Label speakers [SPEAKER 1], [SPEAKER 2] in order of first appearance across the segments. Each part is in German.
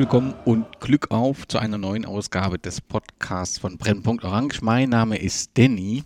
[SPEAKER 1] willkommen und Glück auf zu einer neuen Ausgabe des Podcasts von Brennpunkt Orange. Mein Name ist Danny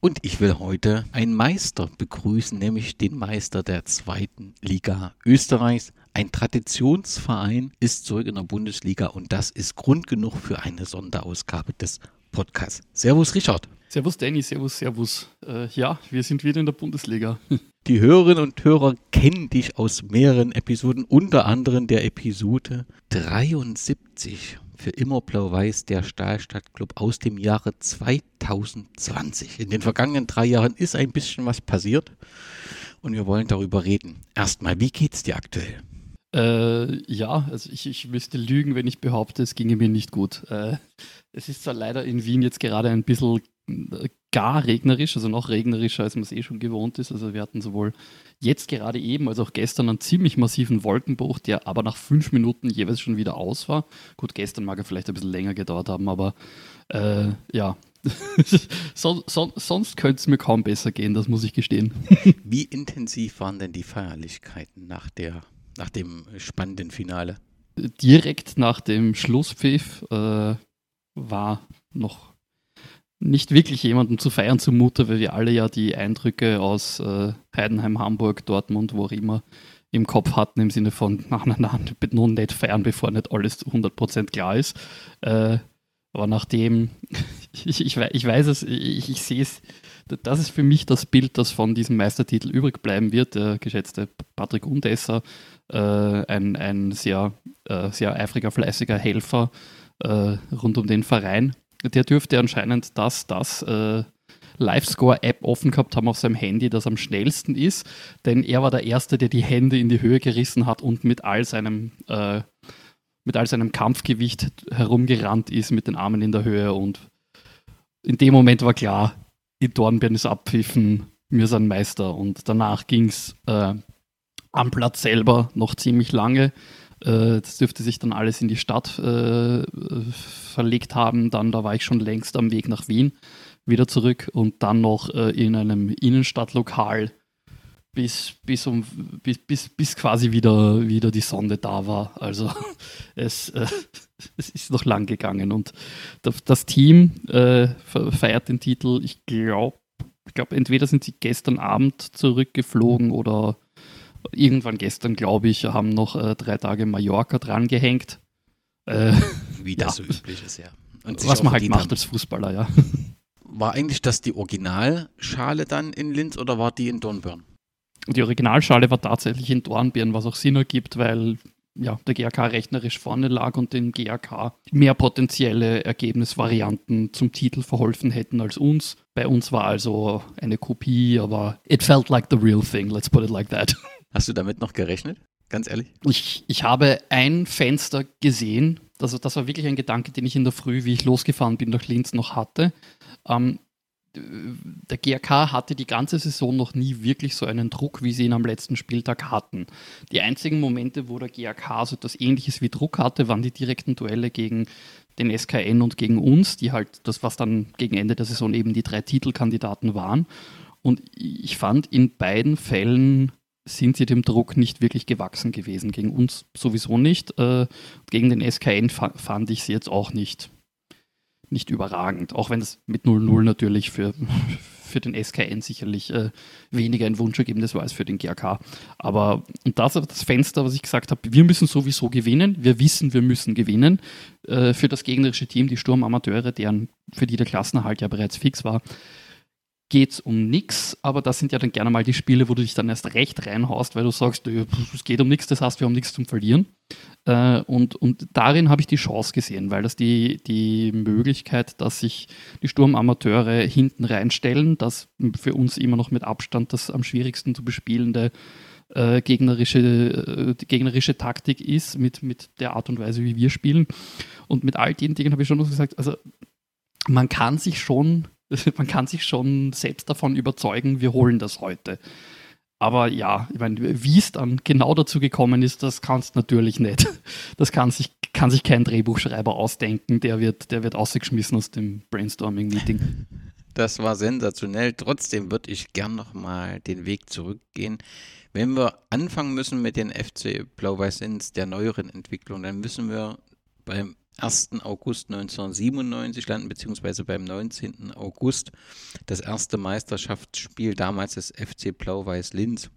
[SPEAKER 1] und ich will heute einen Meister begrüßen, nämlich den Meister der zweiten Liga Österreichs. Ein Traditionsverein ist zurück in der Bundesliga und das ist Grund genug für eine Sonderausgabe des Podcasts. Servus Richard.
[SPEAKER 2] Servus Danny, servus, servus. Äh, ja, wir sind wieder in der Bundesliga.
[SPEAKER 1] Die Hörerinnen und Hörer kennen dich aus mehreren Episoden, unter anderem der Episode 73 für immer Blau-Weiß der Stahlstadtclub aus dem Jahre 2020. In den vergangenen drei Jahren ist ein bisschen was passiert und wir wollen darüber reden. Erstmal, wie geht's dir aktuell?
[SPEAKER 2] Äh, ja, also ich, ich müsste lügen, wenn ich behaupte, es ginge mir nicht gut. Äh, es ist zwar leider in Wien jetzt gerade ein bisschen gar regnerisch, also noch regnerischer, als man es eh schon gewohnt ist. Also wir hatten sowohl jetzt gerade eben als auch gestern einen ziemlich massiven Wolkenbruch, der aber nach fünf Minuten jeweils schon wieder aus war. Gut, gestern mag er vielleicht ein bisschen länger gedauert haben, aber äh, ja. so, so, sonst könnte es mir kaum besser gehen, das muss ich gestehen.
[SPEAKER 1] Wie intensiv waren denn die Feierlichkeiten nach, der, nach dem spannenden Finale?
[SPEAKER 2] Direkt nach dem Schlusspfiff äh, war noch nicht wirklich jemandem zu feiern zumute, weil wir alle ja die Eindrücke aus äh, Heidenheim, Hamburg, Dortmund, wo auch immer im Kopf hatten, im Sinne von, na, na, na, nun nicht feiern, bevor nicht alles 100% klar ist. Äh, aber nachdem, ich, ich, ich weiß es, ich, ich sehe es, das ist für mich das Bild, das von diesem Meistertitel übrig bleiben wird. Der geschätzte Patrick Undesser, äh, ein, ein sehr, äh, sehr eifriger, fleißiger Helfer äh, rund um den Verein, der dürfte anscheinend das, das äh, Livescore-App offen gehabt haben auf seinem Handy, das am schnellsten ist, denn er war der Erste, der die Hände in die Höhe gerissen hat und mit all seinem, äh, mit all seinem Kampfgewicht herumgerannt ist mit den Armen in der Höhe. Und in dem Moment war klar, in Dornbirn ist abpfiffen, wir sind Meister. Und danach ging es äh, am Platz selber noch ziemlich lange. Äh, das dürfte sich dann alles in die Stadt äh, verlegt haben. Dann, da war ich schon längst am Weg nach Wien wieder zurück und dann noch äh, in einem Innenstadtlokal bis, bis, um, bis, bis, bis quasi wieder, wieder die Sonne da war. Also es, äh, es ist noch lang gegangen und das Team feiert den Titel. Ich glaube, ich glaub, entweder sind sie gestern Abend zurückgeflogen oder irgendwann gestern, glaube ich, haben noch äh, drei Tage Mallorca dran gehängt.
[SPEAKER 1] Äh, Wie das ja. so üblich ist, ja.
[SPEAKER 2] Und Was man halt macht haben. als Fußballer, ja.
[SPEAKER 1] War eigentlich das die Originalschale dann in Linz oder war die in Dornbirn?
[SPEAKER 2] Die Originalschale war tatsächlich in Dornbirn, was auch Sinn ergibt, weil ja, der GAK rechnerisch vorne lag und dem GAK mehr potenzielle Ergebnisvarianten zum Titel verholfen hätten als uns. Bei uns war also eine Kopie, aber it felt like the real thing, let's put it like that.
[SPEAKER 1] Hast du damit noch gerechnet? Ganz ehrlich?
[SPEAKER 2] Ich, ich habe ein Fenster gesehen. Also das war wirklich ein Gedanke, den ich in der Früh, wie ich losgefahren bin nach Linz, noch hatte. Ähm, der GRK hatte die ganze Saison noch nie wirklich so einen Druck, wie sie ihn am letzten Spieltag hatten. Die einzigen Momente, wo der GRK so etwas ähnliches wie Druck hatte, waren die direkten Duelle gegen den SKN und gegen uns, die halt das, was dann gegen Ende der Saison eben die drei Titelkandidaten waren. Und ich fand in beiden Fällen sind sie dem Druck nicht wirklich gewachsen gewesen. Gegen uns sowieso nicht. Äh, gegen den SKN fand ich sie jetzt auch nicht, nicht überragend. Auch wenn es mit 0-0 natürlich für, für den SKN sicherlich äh, weniger ein Wunschergebnis war als für den GRK. Aber und das ist das Fenster, was ich gesagt habe, wir müssen sowieso gewinnen. Wir wissen, wir müssen gewinnen. Äh, für das gegnerische Team, die Sturmamateure, deren, für die der Klassenerhalt ja bereits fix war, geht es um nichts, aber das sind ja dann gerne mal die Spiele, wo du dich dann erst recht reinhaust, weil du sagst, es geht um nichts, das heißt, wir haben nichts zum Verlieren. Äh, und, und darin habe ich die Chance gesehen, weil das die, die Möglichkeit, dass sich die Sturmamateure hinten reinstellen, das für uns immer noch mit Abstand das am schwierigsten zu bespielende äh, gegnerische, äh, gegnerische Taktik ist, mit, mit der Art und Weise, wie wir spielen. Und mit all den Dingen habe ich schon gesagt, also man kann sich schon man kann sich schon selbst davon überzeugen, wir holen das heute. Aber ja, ich meine, wie es dann genau dazu gekommen ist, das kannst du natürlich nicht. Das kann sich, kann sich kein Drehbuchschreiber ausdenken, der wird, der wird ausgeschmissen aus dem Brainstorming-Meeting.
[SPEAKER 1] Das war sensationell. Trotzdem würde ich gern nochmal den Weg zurückgehen. Wenn wir anfangen müssen mit den FC Blau-Weiß-Linz der neueren Entwicklung, dann müssen wir beim 1. August 1997 landen, beziehungsweise beim 19. August das erste Meisterschaftsspiel damals des FC Blau-Weiß-Linz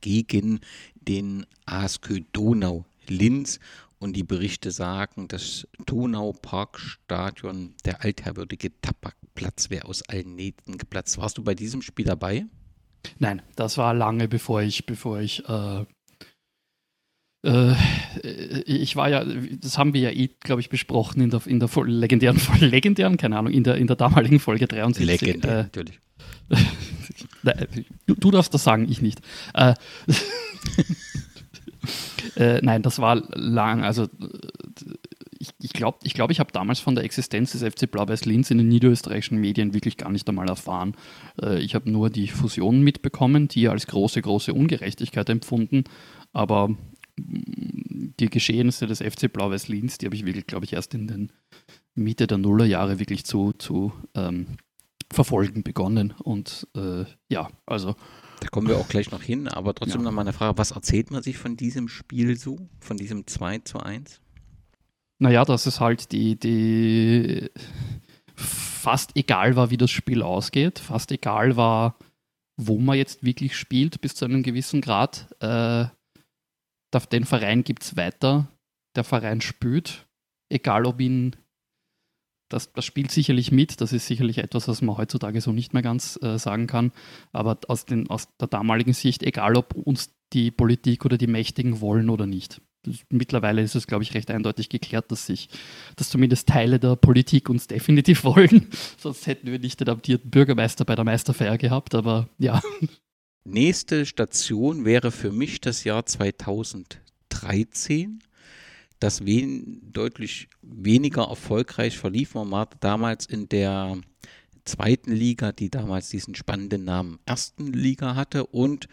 [SPEAKER 1] gegen den ASK Donau Linz. Und die Berichte sagen, das Donauparkstadion, der altherwürdige Tabakplatz, wäre aus allen Nähten geplatzt. Warst du bei diesem Spiel dabei?
[SPEAKER 2] Nein, das war lange bevor ich, bevor ich äh, äh, ich war ja, das haben wir ja eh, glaube ich, besprochen in der, in der legendären Folge, legendären, keine Ahnung, in der, in der damaligen Folge 73. Legendär, äh, natürlich. du, du, darfst das sagen, ich nicht. Äh, äh, nein, das war lang, also ich, ich glaube, ich, glaub, ich habe damals von der Existenz des FC Blau-Weiß Linz in den niederösterreichischen Medien wirklich gar nicht einmal erfahren. Äh, ich habe nur die Fusionen mitbekommen, die als große, große Ungerechtigkeit empfunden. Aber die Geschehnisse des FC Blau-Weiß Linz, die habe ich wirklich, glaube ich, erst in den Mitte der Nullerjahre wirklich zu, zu ähm, verfolgen begonnen. Und äh, ja, also.
[SPEAKER 1] Da kommen wir auch gleich noch hin, aber trotzdem ja. noch mal eine Frage: Was erzählt man sich von diesem Spiel so, von diesem 2 zu 1?
[SPEAKER 2] Naja, dass es halt die, die fast egal war, wie das Spiel ausgeht, fast egal war, wo man jetzt wirklich spielt, bis zu einem gewissen Grad. Äh, den Verein gibt es weiter, der Verein spielt, egal ob ihn, das, das spielt sicherlich mit, das ist sicherlich etwas, was man heutzutage so nicht mehr ganz äh, sagen kann, aber aus, den, aus der damaligen Sicht, egal ob uns die Politik oder die Mächtigen wollen oder nicht. Mittlerweile ist es, glaube ich, recht eindeutig geklärt, dass sich, dass zumindest Teile der Politik uns definitiv wollen. Sonst hätten wir nicht den amtierten Bürgermeister bei der Meisterfeier gehabt, aber ja.
[SPEAKER 1] Nächste Station wäre für mich das Jahr 2013, das wen deutlich weniger erfolgreich verlief. Man war damals in der zweiten Liga, die damals diesen spannenden Namen ersten Liga hatte und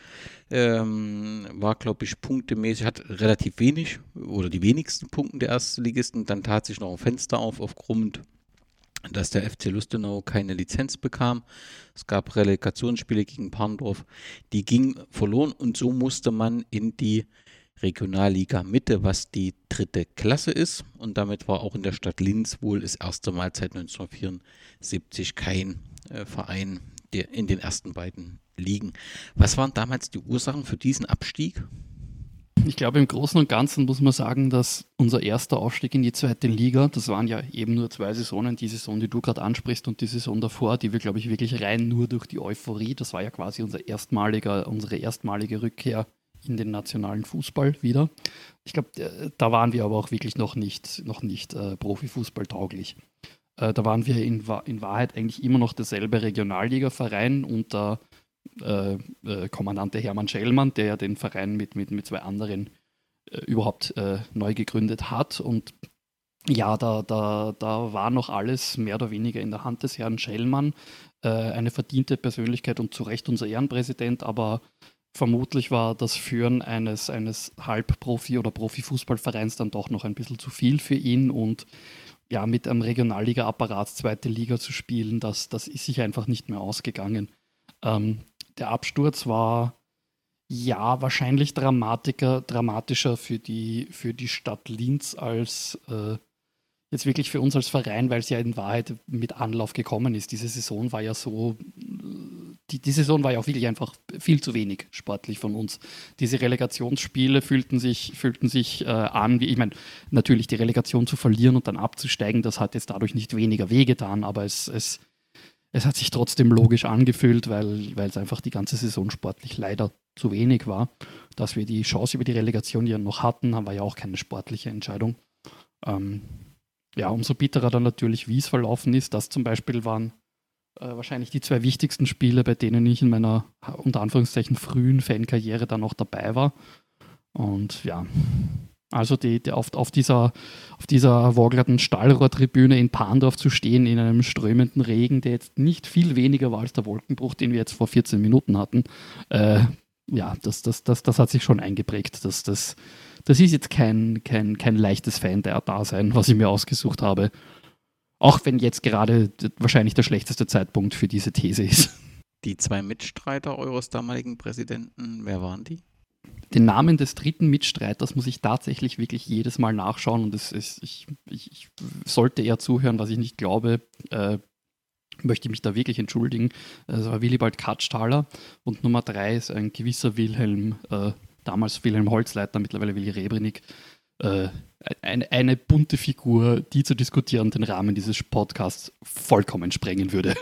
[SPEAKER 1] ähm, war, glaube ich, punktemäßig, hat relativ wenig oder die wenigsten Punkte der Erstligisten. Dann tat sich noch ein Fenster auf aufgrund dass der FC Lustenau keine Lizenz bekam. Es gab Relegationsspiele gegen Parndorf, die gingen verloren und so musste man in die Regionalliga Mitte, was die dritte Klasse ist. Und damit war auch in der Stadt Linz wohl das erste Mal seit 1974 kein äh, Verein der in den ersten beiden Ligen. Was waren damals die Ursachen für diesen Abstieg?
[SPEAKER 2] Ich glaube, im Großen und Ganzen muss man sagen, dass unser erster Aufstieg in die zweite Liga, das waren ja eben nur zwei Saisonen, die Saison, die du gerade ansprichst und die Saison davor, die wir, glaube ich, wirklich rein nur durch die Euphorie, das war ja quasi unser erstmaliger, unsere erstmalige Rückkehr in den nationalen Fußball wieder. Ich glaube, da waren wir aber auch wirklich noch nicht, noch nicht äh, Profifußball tauglich. Äh, da waren wir in, in Wahrheit eigentlich immer noch derselbe Regionalliga-Verein unter äh, äh, Kommandante Hermann Schellmann, der ja den Verein mit, mit, mit zwei anderen äh, überhaupt äh, neu gegründet hat. Und ja, da, da, da war noch alles mehr oder weniger in der Hand des Herrn Schellmann. Äh, eine verdiente Persönlichkeit und zu Recht unser Ehrenpräsident, aber vermutlich war das Führen eines, eines Halbprofi- oder Profifußballvereins dann doch noch ein bisschen zu viel für ihn und ja, mit einem Regionalliga-Apparat zweite Liga zu spielen, das, das ist sich einfach nicht mehr ausgegangen. Ähm, der Absturz war ja wahrscheinlich dramatischer für die, für die Stadt Linz als äh, jetzt wirklich für uns als Verein, weil es ja in Wahrheit mit Anlauf gekommen ist. Diese Saison war ja so, die, die Saison war ja auch wirklich einfach viel zu wenig sportlich von uns. Diese Relegationsspiele fühlten sich, fühlten sich äh, an, wie ich meine, natürlich die Relegation zu verlieren und dann abzusteigen, das hat jetzt dadurch nicht weniger wehgetan, aber es, es es hat sich trotzdem logisch angefühlt, weil, es einfach die ganze Saison sportlich leider zu wenig war. Dass wir die Chance über die Relegation ja noch hatten, war ja auch keine sportliche Entscheidung. Ähm, ja, umso bitterer dann natürlich, wie es verlaufen ist. Das zum Beispiel waren äh, wahrscheinlich die zwei wichtigsten Spiele, bei denen ich in meiner unter Anführungszeichen frühen Fankarriere dann noch dabei war. Und ja, also die, die auf, auf, dieser, auf dieser wogelten Stahlrohrtribüne in Pandorf zu stehen, in einem strömenden Regen, der jetzt nicht viel weniger war als der Wolkenbruch, den wir jetzt vor 14 Minuten hatten, äh, ja, das, das, das, das hat sich schon eingeprägt. Das, das, das ist jetzt kein, kein, kein leichtes Fan-Dasein, was ich mir ausgesucht habe. Auch wenn jetzt gerade wahrscheinlich der schlechteste Zeitpunkt für diese These ist.
[SPEAKER 1] Die zwei Mitstreiter eures damaligen Präsidenten, wer waren die?
[SPEAKER 2] Den Namen des dritten Mitstreiters muss ich tatsächlich wirklich jedes Mal nachschauen und es ist, ich, ich, ich sollte eher zuhören, was ich nicht glaube. Äh, möchte ich mich da wirklich entschuldigen. Das war Willibald Katsthaler und Nummer drei ist ein gewisser Wilhelm, äh, damals Wilhelm Holzleitner, mittlerweile Willi Rebrinig. Äh, eine, eine bunte Figur, die zu diskutieren den Rahmen dieses Podcasts vollkommen sprengen würde.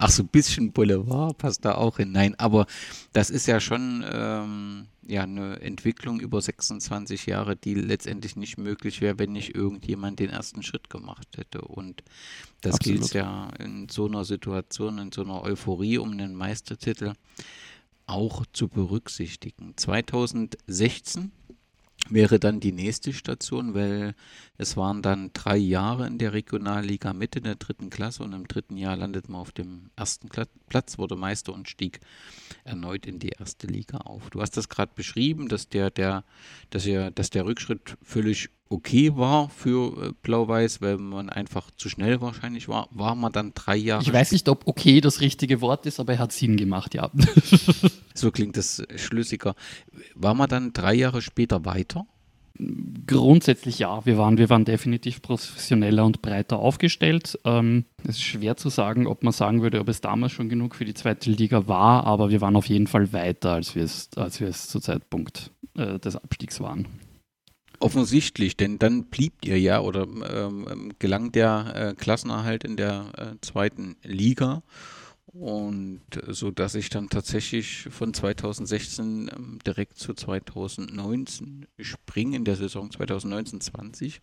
[SPEAKER 1] Ach, so ein bisschen Boulevard passt da auch hin. Nein, aber das ist ja schon ähm, ja, eine Entwicklung über 26 Jahre, die letztendlich nicht möglich wäre, wenn nicht irgendjemand den ersten Schritt gemacht hätte. Und das gilt ja in so einer Situation, in so einer Euphorie um einen Meistertitel auch zu berücksichtigen. 2016 wäre dann die nächste Station, weil es waren dann drei Jahre in der Regionalliga mit in der dritten Klasse und im dritten Jahr landet man auf dem ersten Platz, wurde Meister und stieg erneut in die erste Liga auf. Du hast das gerade beschrieben, dass der, der, dass, er, dass der Rückschritt völlig okay war für äh, Blau-Weiß, weil man einfach zu schnell wahrscheinlich war, war man dann drei Jahre.
[SPEAKER 2] Ich weiß nicht, ob okay das richtige Wort ist, aber er hat Sinn gemacht, ja.
[SPEAKER 1] so klingt das schlüssiger. War man dann drei Jahre später weiter?
[SPEAKER 2] Grundsätzlich ja, wir waren, wir waren definitiv professioneller und breiter aufgestellt. Ähm, es ist schwer zu sagen, ob man sagen würde, ob es damals schon genug für die zweite Liga war, aber wir waren auf jeden Fall weiter, als wir es, als wir es zu Zeitpunkt äh, des Abstiegs waren.
[SPEAKER 1] Offensichtlich, denn dann blieb ihr ja oder ähm, gelang der äh, Klassenerhalt in der äh, zweiten Liga. Und so dass ich dann tatsächlich von 2016 ähm, direkt zu 2019 springe, in der Saison 2019-20,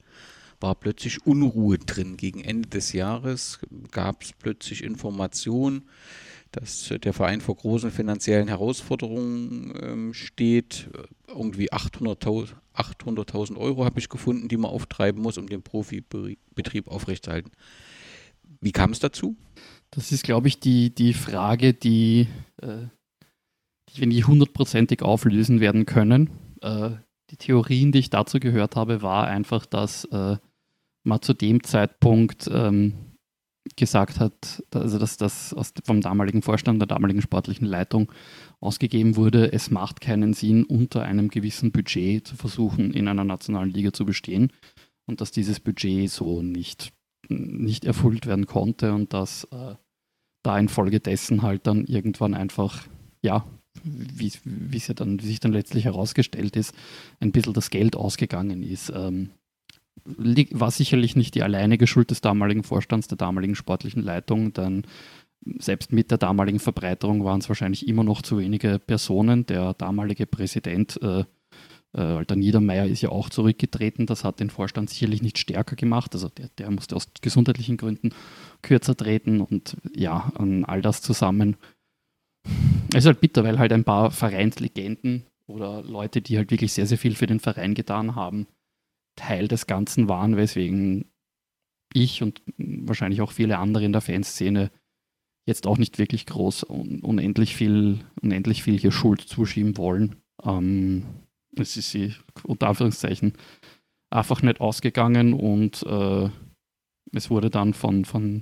[SPEAKER 1] war plötzlich Unruhe drin. Gegen Ende des Jahres gab es plötzlich Informationen, dass der Verein vor großen finanziellen Herausforderungen ähm, steht. Irgendwie 800.000 800 Euro habe ich gefunden, die man auftreiben muss, um den Profibetrieb aufrechtzuerhalten. Wie kam es dazu?
[SPEAKER 2] Das ist, glaube ich, die, die Frage, die, äh, die wir nie hundertprozentig auflösen werden können. Äh, die Theorien, die ich dazu gehört habe, war einfach, dass äh, man zu dem Zeitpunkt ähm, gesagt hat, also dass das vom damaligen Vorstand der damaligen sportlichen Leitung ausgegeben wurde, es macht keinen Sinn, unter einem gewissen Budget zu versuchen, in einer nationalen Liga zu bestehen und dass dieses Budget so nicht, nicht erfüllt werden konnte und dass äh, da infolgedessen halt dann irgendwann einfach, ja, wie, wie, ja dann, wie sich dann letztlich herausgestellt ist, ein bisschen das Geld ausgegangen ist. Ähm, war sicherlich nicht die alleinige Schuld des damaligen Vorstands, der damaligen sportlichen Leitung, denn selbst mit der damaligen Verbreiterung waren es wahrscheinlich immer noch zu wenige Personen. Der damalige Präsident, äh, äh, Alter Niedermeyer, ist ja auch zurückgetreten. Das hat den Vorstand sicherlich nicht stärker gemacht. Also der, der musste aus gesundheitlichen Gründen kürzer treten und ja, all das zusammen. Es ist halt bitter, weil halt ein paar Vereinslegenden oder Leute, die halt wirklich sehr, sehr viel für den Verein getan haben, Teil des Ganzen waren, weswegen ich und wahrscheinlich auch viele andere in der Fanszene jetzt auch nicht wirklich groß und unendlich viel, unendlich viel hier Schuld zuschieben wollen. Ähm, es ist sie unter Anführungszeichen einfach nicht ausgegangen und äh, es wurde dann von, von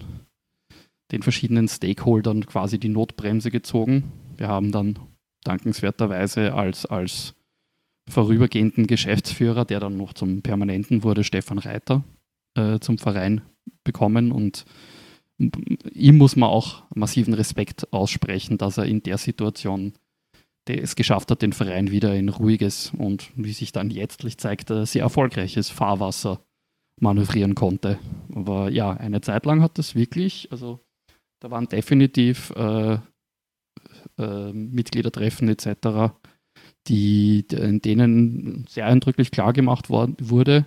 [SPEAKER 2] den verschiedenen Stakeholdern quasi die Notbremse gezogen. Wir haben dann dankenswerterweise als, als vorübergehenden Geschäftsführer, der dann noch zum Permanenten wurde, Stefan Reiter, äh, zum Verein bekommen. Und ihm muss man auch massiven Respekt aussprechen, dass er in der Situation es geschafft hat, den Verein wieder in ruhiges und, wie sich dann letztlich zeigt, sehr erfolgreiches Fahrwasser manövrieren konnte. Aber ja, eine Zeit lang hat das wirklich, also da waren definitiv äh, äh, Mitgliedertreffen etc die, in denen sehr eindrücklich klar gemacht worden, wurde,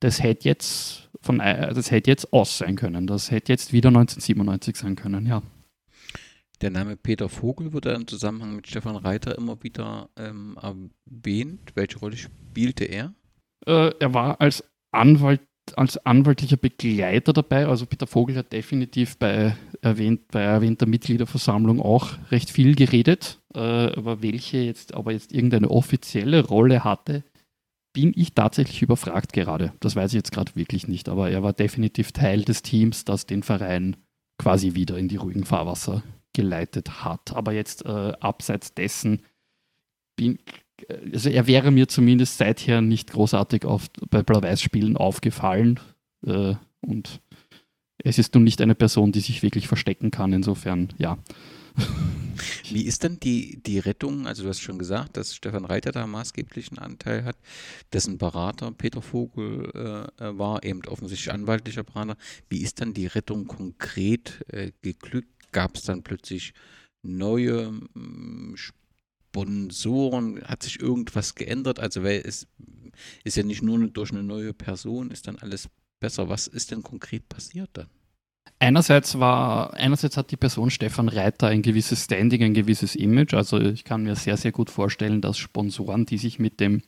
[SPEAKER 2] das hätte jetzt von äh, das hätte jetzt aus sein können. Das hätte jetzt wieder 1997 sein können, ja.
[SPEAKER 1] Der Name Peter Vogel wurde im Zusammenhang mit Stefan Reiter immer wieder ähm, erwähnt. Welche Rolle spielte er?
[SPEAKER 2] Äh, er war als Anwalt als anwaltlicher Begleiter dabei. Also Peter Vogel hat definitiv bei, erwähnt, bei erwähnter Mitgliederversammlung auch recht viel geredet. Äh, aber welche jetzt aber jetzt irgendeine offizielle Rolle hatte, bin ich tatsächlich überfragt gerade. Das weiß ich jetzt gerade wirklich nicht, aber er war definitiv Teil des Teams, das den Verein quasi wieder in die ruhigen Fahrwasser geleitet hat. Aber jetzt äh, abseits dessen bin, also er wäre mir zumindest seither nicht großartig auf, bei Blau-Weiß-Spielen aufgefallen. Äh, und es ist nun nicht eine Person, die sich wirklich verstecken kann. Insofern, ja.
[SPEAKER 1] Wie ist denn die, die Rettung? Also, du hast schon gesagt, dass Stefan Reiter da maßgeblichen Anteil hat, dessen Berater Peter Vogel äh, äh war, eben offensichtlich anwaltlicher Berater. Wie ist dann die Rettung konkret äh, geglückt? Gab es dann plötzlich neue hm, Sponsoren? Hat sich irgendwas geändert? Also, weil es ist ja nicht nur durch eine neue Person, ist dann alles besser. Was ist denn konkret passiert dann?
[SPEAKER 2] Einerseits war, einerseits hat die Person Stefan Reiter ein gewisses Standing, ein gewisses Image. Also ich kann mir sehr, sehr gut vorstellen, dass Sponsoren, die sich mit dem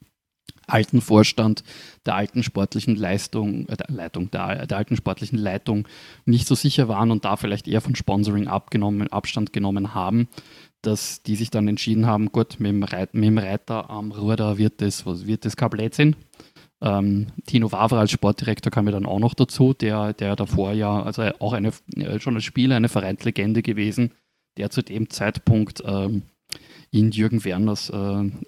[SPEAKER 2] alten Vorstand der alten sportlichen Leistung, äh, der Leitung, der, der, alten sportlichen Leitung nicht so sicher waren und da vielleicht eher von Sponsoring abgenommen, Abstand genommen haben, dass die sich dann entschieden haben, gut, mit dem, Reit, mit dem Reiter am Ruder wird das, was wird das kein Blödsinn. Ähm, Tino Wavre als Sportdirektor kam mir dann auch noch dazu, der, der davor ja, also auch eine, äh, schon als Spieler eine Vereinslegende gewesen, der zu dem Zeitpunkt ähm, in Jürgen Werners äh,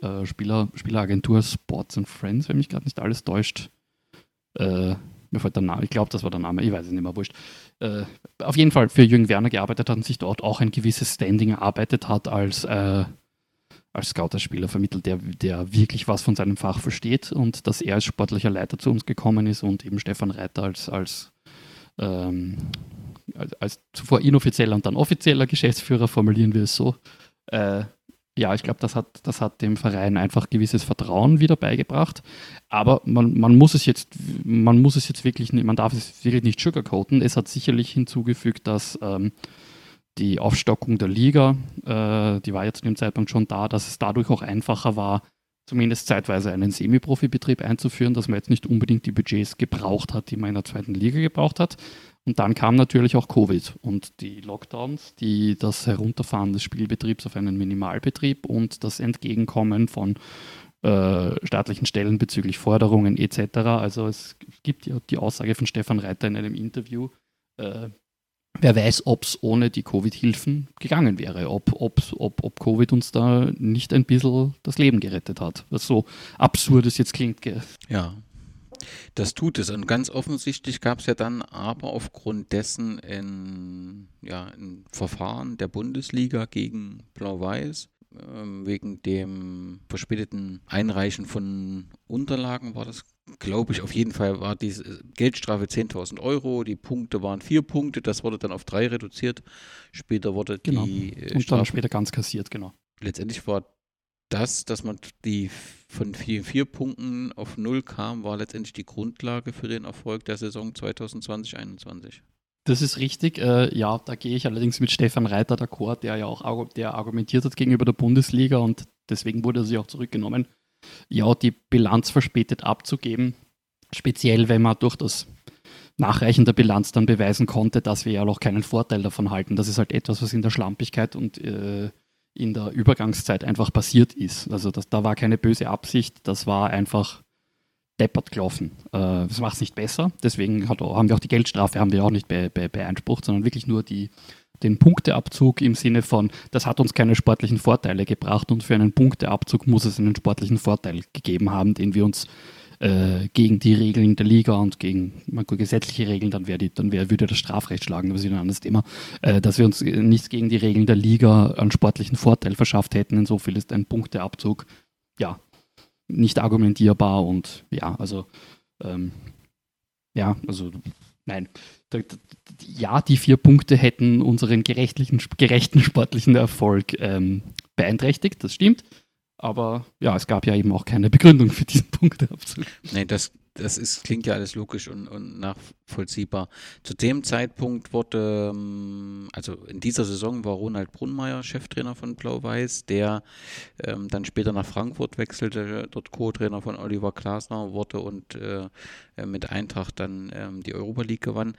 [SPEAKER 2] äh, Spieler, Spieleragentur Sports and Friends, wenn mich gerade nicht alles täuscht, äh, mir fällt der Name, ich glaube, das war der Name, ich weiß es nicht mehr, wurscht. Äh, auf jeden Fall für Jürgen Werner gearbeitet hat und sich dort auch ein gewisses Standing erarbeitet hat als äh, als Scouter-Spieler vermittelt, der, der wirklich was von seinem Fach versteht und dass er als sportlicher Leiter zu uns gekommen ist und eben Stefan Reiter als, als, ähm, als, als zuvor inoffizieller und dann offizieller Geschäftsführer, formulieren wir es so. Äh, ja, ich glaube, das hat, das hat dem Verein einfach gewisses Vertrauen wieder beigebracht. Aber man, man muss es jetzt, man muss es jetzt wirklich, man darf es wirklich nicht sugarcoaten. Es hat sicherlich hinzugefügt, dass ähm, die Aufstockung der Liga, äh, die war ja zu dem Zeitpunkt schon da, dass es dadurch auch einfacher war, zumindest zeitweise einen Semi-Profi-Betrieb einzuführen, dass man jetzt nicht unbedingt die Budgets gebraucht hat, die man in der zweiten Liga gebraucht hat. Und dann kam natürlich auch Covid und die Lockdowns, die das Herunterfahren des Spielbetriebs auf einen Minimalbetrieb und das Entgegenkommen von äh, staatlichen Stellen bezüglich Forderungen etc. Also es gibt ja die Aussage von Stefan Reiter in einem Interview, äh, wer weiß, ob es ohne die Covid-Hilfen gegangen wäre, ob, ob, ob, ob Covid uns da nicht ein bisschen das Leben gerettet hat. Was so absurd es jetzt klingt.
[SPEAKER 1] Ja, das tut es. Und ganz offensichtlich gab es ja dann aber aufgrund dessen ein, ja, ein Verfahren der Bundesliga gegen Blau-Weiß. Ähm, wegen dem verspäteten Einreichen von Unterlagen war das, glaube ich, auf jeden Fall war die Geldstrafe 10.000 Euro, die Punkte waren vier Punkte, das wurde dann auf drei reduziert. Später wurde
[SPEAKER 2] genau.
[SPEAKER 1] die
[SPEAKER 2] äh, Und Strafe dann später ganz kassiert, genau.
[SPEAKER 1] Letztendlich war das, dass man die von vier, vier Punkten auf null kam, war letztendlich die Grundlage für den Erfolg der Saison 2020-21.
[SPEAKER 2] Das ist richtig. Äh, ja, da gehe ich allerdings mit Stefan Reiter d'accord, der ja auch der argumentiert hat gegenüber der Bundesliga und deswegen wurde er sich auch zurückgenommen ja, die Bilanz verspätet abzugeben. Speziell, wenn man durch das Nachreichen der Bilanz dann beweisen konnte, dass wir ja noch keinen Vorteil davon halten. Das ist halt etwas, was in der Schlampigkeit und äh, in der Übergangszeit einfach passiert ist. Also das, da war keine böse Absicht, das war einfach deppert gelaufen. Äh, das macht es nicht besser. Deswegen hat, haben wir auch die Geldstrafe haben wir auch nicht be, be, beeinsprucht, sondern wirklich nur die, den Punkteabzug im Sinne von, das hat uns keine sportlichen Vorteile gebracht und für einen Punkteabzug muss es einen sportlichen Vorteil gegeben haben, den wir uns äh, gegen die Regeln der Liga und gegen gesetzliche Regeln, dann, die, dann wär, würde das Strafrecht schlagen, das ist ein anderes Thema, äh, dass wir uns nicht gegen die Regeln der Liga einen sportlichen Vorteil verschafft hätten. Insofern ist ein Punkteabzug ja nicht argumentierbar und ja, also ähm, ja, also nein, ja, die vier Punkte hätten unseren gerechten sportlichen Erfolg ähm, beeinträchtigt, das stimmt. Aber ja, es gab ja eben auch keine Begründung für diesen Punkteabzug.
[SPEAKER 1] Nee, das, das ist, klingt ja alles logisch und, und nachvollziehbar. Zu dem Zeitpunkt wurde, ähm, also in dieser Saison war Ronald Brunnmeier Cheftrainer von Blau-Weiß, der ähm, dann später nach Frankfurt wechselte, dort Co-Trainer von Oliver Glasner wurde und äh, äh, mit Eintracht dann ähm, die Europa League gewann.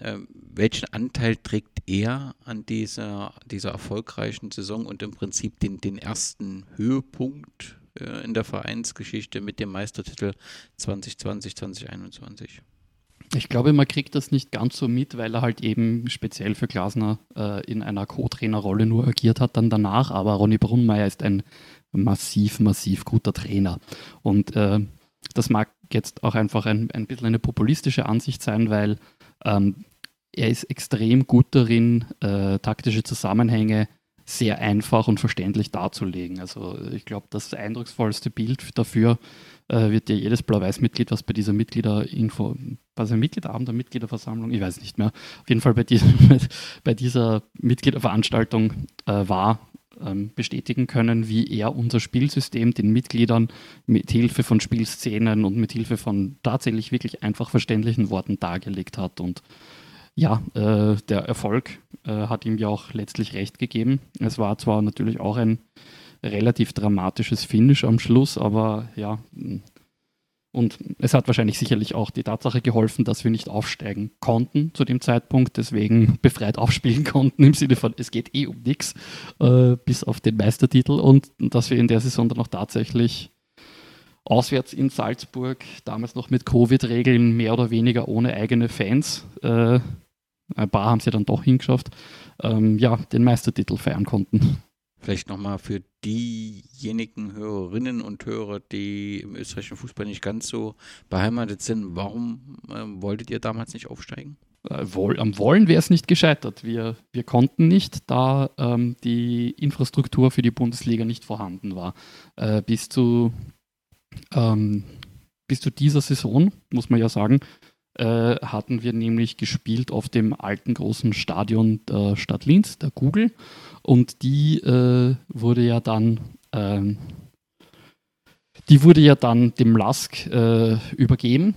[SPEAKER 1] Ähm, welchen Anteil trägt er an dieser, dieser erfolgreichen Saison und im Prinzip den, den ersten Höhepunkt äh, in der Vereinsgeschichte mit dem Meistertitel 2020, 2021?
[SPEAKER 2] Ich glaube, man kriegt das nicht ganz so mit, weil er halt eben speziell für Glasner äh, in einer Co-Trainerrolle nur agiert hat dann danach. Aber Ronny Brunnmeier ist ein massiv, massiv guter Trainer. Und äh, das mag jetzt auch einfach ein, ein bisschen eine populistische Ansicht sein, weil ähm, er ist extrem gut darin, äh, taktische Zusammenhänge sehr einfach und verständlich darzulegen. Also ich glaube, das eindrucksvollste Bild dafür äh, wird ja jedes Blau-Weiß-Mitglied, was bei dieser Mitgliederinfo, was ein Mitgliederabend der Mitgliederversammlung, ich weiß nicht mehr, auf jeden Fall bei, diesem, bei dieser Mitgliederveranstaltung äh, war, ähm, bestätigen können, wie er unser Spielsystem den Mitgliedern mit Hilfe von Spielszenen und mit Hilfe von tatsächlich wirklich einfach verständlichen Worten dargelegt hat. Und ja, äh, der Erfolg äh, hat ihm ja auch letztlich recht gegeben. Es war zwar natürlich auch ein relativ dramatisches Finish am Schluss, aber ja, und es hat wahrscheinlich sicherlich auch die Tatsache geholfen, dass wir nicht aufsteigen konnten zu dem Zeitpunkt, deswegen befreit aufspielen konnten im Sinne von, es geht eh um nichts, äh, bis auf den Meistertitel und, dass wir in der Saison dann auch tatsächlich auswärts in Salzburg, damals noch mit Covid-Regeln, mehr oder weniger ohne eigene Fans, äh, ein paar haben sie dann doch hingeschafft, ähm, ja, den Meistertitel feiern konnten.
[SPEAKER 1] Vielleicht nochmal für diejenigen Hörerinnen und Hörer, die im österreichischen Fußball nicht ganz so beheimatet sind, warum äh, wolltet ihr damals nicht aufsteigen?
[SPEAKER 2] Äh, wohl, am Wollen wäre es nicht gescheitert. Wir, wir konnten nicht, da ähm, die Infrastruktur für die Bundesliga nicht vorhanden war. Äh, bis, zu, ähm, bis zu dieser Saison, muss man ja sagen, äh, hatten wir nämlich gespielt auf dem alten großen Stadion der Stadt Linz, der Google. Und die äh, wurde ja dann, ähm, die wurde ja dann dem Lask äh, übergeben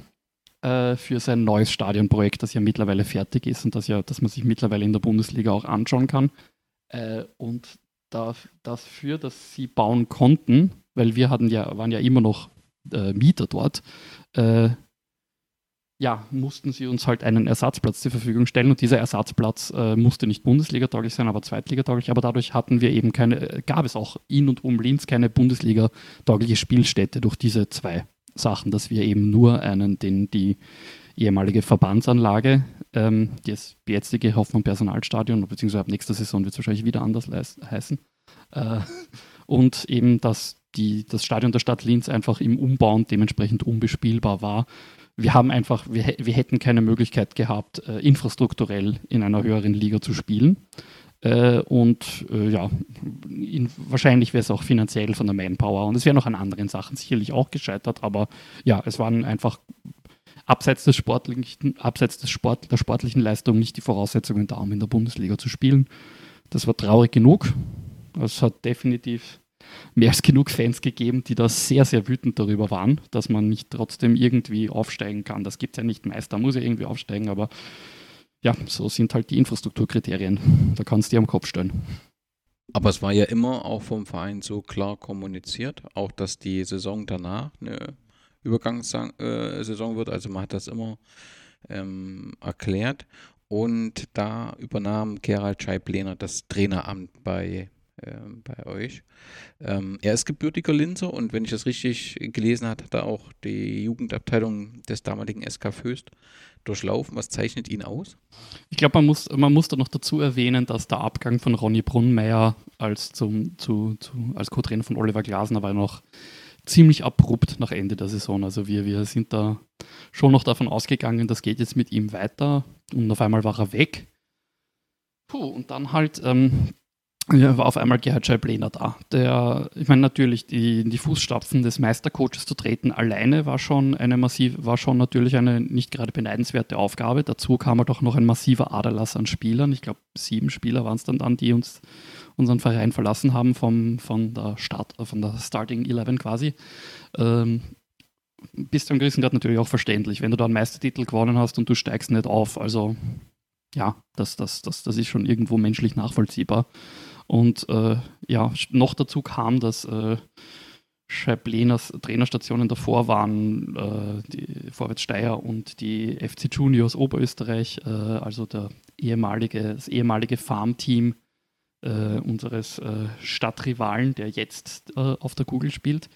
[SPEAKER 2] äh, für sein neues Stadionprojekt, das ja mittlerweile fertig ist und das ja, dass man sich mittlerweile in der Bundesliga auch anschauen kann. Äh, und dafür, dass sie bauen konnten, weil wir hatten ja, waren ja immer noch äh, Mieter dort, ja, mussten sie uns halt einen Ersatzplatz zur Verfügung stellen und dieser Ersatzplatz äh, musste nicht Bundesliga-tauglich sein, aber Zweitliga-tauglich, aber dadurch hatten wir eben keine, äh, gab es auch in und um Linz keine Bundesliga-taugliche Spielstätte durch diese zwei Sachen, dass wir eben nur einen, den, die ehemalige Verbandsanlage, ähm, das jetzige Hoffmann Personalstadion, beziehungsweise ab nächster Saison wird es wahrscheinlich wieder anders heißen, äh, und eben, dass die, das Stadion der Stadt Linz einfach im Umbau und dementsprechend unbespielbar war wir haben einfach, wir, wir hätten keine Möglichkeit gehabt, äh, infrastrukturell in einer höheren Liga zu spielen. Äh, und äh, ja, in, wahrscheinlich wäre es auch finanziell von der Manpower und es wäre noch an anderen Sachen sicherlich auch gescheitert, aber ja, es waren einfach abseits, des sportlichen, abseits des Sport, der sportlichen Leistung nicht die Voraussetzungen da, um in der Bundesliga zu spielen. Das war traurig genug. Es hat definitiv mehr als genug Fans gegeben, die da sehr, sehr wütend darüber waren, dass man nicht trotzdem irgendwie aufsteigen kann. Das gibt es ja nicht. Meister muss ja irgendwie aufsteigen, aber ja, so sind halt die Infrastrukturkriterien. Da kannst du dir am Kopf stellen.
[SPEAKER 1] Aber es war ja immer auch vom Verein so klar kommuniziert, auch dass die Saison danach eine Übergangssaison äh, wird. Also man hat das immer ähm, erklärt. Und da übernahm Gerald Scheiblener das Traineramt bei ähm, bei euch. Ähm, er ist gebürtiger Linzer und wenn ich das richtig gelesen habe, hat er auch die Jugendabteilung des damaligen SK Föst durchlaufen. Was zeichnet ihn aus?
[SPEAKER 2] Ich glaube, man muss, man muss da noch dazu erwähnen, dass der Abgang von Ronny Brunnmeier als, zum, zu, zu, als Co-Trainer von Oliver Glasner war noch ziemlich abrupt nach Ende der Saison. Also wir, wir sind da schon noch davon ausgegangen, das geht jetzt mit ihm weiter und auf einmal war er weg. Puh, und dann halt ähm, ja, war auf einmal Gerhard Scheiblener da. Der, ich meine, natürlich, die, in die Fußstapfen des Meistercoaches zu treten alleine war schon eine massiv, war schon natürlich eine nicht gerade beneidenswerte Aufgabe. Dazu kam halt auch noch ein massiver Aderlass an Spielern. Ich glaube, sieben Spieler waren es dann, dann, die uns unseren Verein verlassen haben vom, von der Start, von der Starting Eleven quasi. Ähm, bis zu einem gewissen Grad natürlich auch verständlich, wenn du da einen Meistertitel gewonnen hast und du steigst nicht auf. Also ja, das, das, das, das ist schon irgendwo menschlich nachvollziehbar. Und äh, ja, noch dazu kam, dass äh, Scheibleners Trainerstationen davor waren, äh, die Vorwärts Steyr und die FC Juniors Oberösterreich, äh, also der ehemalige, das ehemalige Farmteam äh, unseres äh, Stadtrivalen, der jetzt äh, auf der Kugel spielt.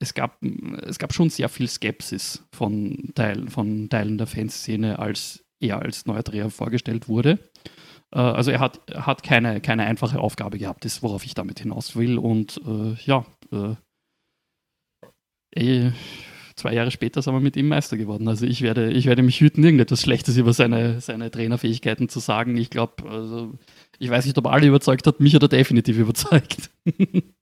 [SPEAKER 2] Es gab, es gab schon sehr viel Skepsis von, Teil, von Teilen der Fanszene, als er als neuer Trainer vorgestellt wurde. Äh, also er hat, hat keine, keine einfache Aufgabe gehabt, ist, worauf ich damit hinaus will. Und äh, ja, äh, zwei Jahre später sind wir mit ihm Meister geworden. Also ich werde, ich werde mich hüten, irgendetwas Schlechtes über seine, seine Trainerfähigkeiten zu sagen. Ich glaube, also, ich weiß nicht, ob alle überzeugt hat, mich hat er definitiv überzeugt.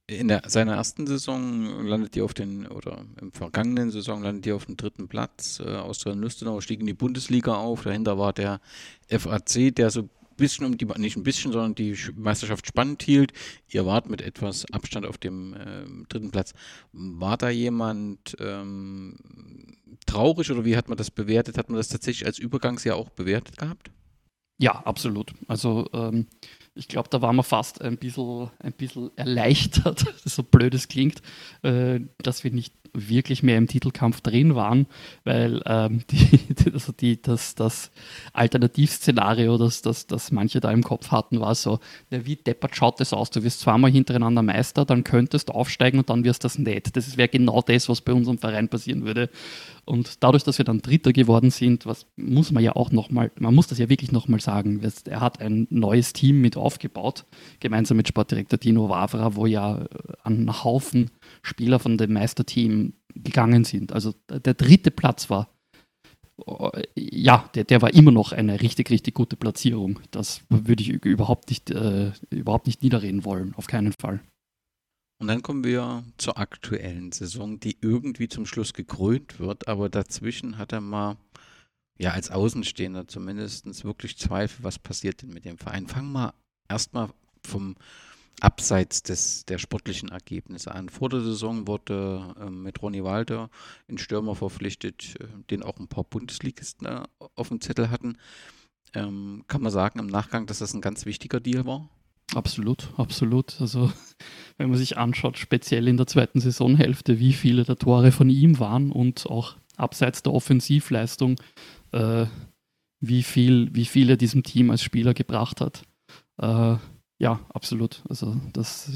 [SPEAKER 1] In der, seiner ersten Saison landet die auf den, oder im vergangenen Saison landet die auf dem dritten Platz. Äh, Austria-Lustenau stieg in die Bundesliga auf. Dahinter war der FAC, der so bisschen um die, nicht ein bisschen, sondern die Meisterschaft spannend hielt. Ihr wart mit etwas Abstand auf dem äh, dritten Platz. War da jemand ähm, traurig oder wie hat man das bewertet? Hat man das tatsächlich als Übergangsjahr auch bewertet gehabt?
[SPEAKER 2] Ja, absolut. Also ähm, ich glaube, da waren wir fast ein bisschen, ein bisschen erleichtert, so blöd es klingt, äh, dass wir nicht wirklich mehr im Titelkampf drin waren, weil ähm, die, also die, das, das Alternativszenario, das, das, das manche da im Kopf hatten, war so, ja, wie deppert schaut das aus? Du wirst zweimal hintereinander Meister, dann könntest du aufsteigen und dann wirst das nett. Das wäre genau das, was bei unserem Verein passieren würde. Und dadurch, dass wir dann Dritter geworden sind, was muss man ja auch nochmal, man muss das ja wirklich nochmal sagen, er hat ein neues Team mit aufgebaut, gemeinsam mit Sportdirektor Dino Wavra, wo ja ein Haufen Spieler von dem Meisterteam gegangen sind. Also der dritte Platz war, ja, der, der war immer noch eine richtig, richtig gute Platzierung. Das würde ich überhaupt nicht, äh, überhaupt nicht niederreden wollen, auf keinen Fall.
[SPEAKER 1] Und dann kommen wir zur aktuellen Saison, die irgendwie zum Schluss gekrönt wird, aber dazwischen hat er mal, ja, als Außenstehender zumindest wirklich Zweifel, was passiert denn mit dem Verein. Fangen wir erstmal vom abseits des, der sportlichen Ergebnisse an. Vor der Saison wurde äh, mit Ronny Walter ein Stürmer verpflichtet, äh, den auch ein paar Bundesligisten äh, auf dem Zettel hatten. Ähm, kann man sagen im Nachgang, dass das ein ganz wichtiger Deal war?
[SPEAKER 2] Absolut, absolut. Also wenn man sich anschaut, speziell in der zweiten Saisonhälfte, wie viele der Tore von ihm waren und auch abseits der Offensivleistung, äh, wie viel, wie viel er diesem Team als Spieler gebracht hat. Äh, ja, absolut. Also das,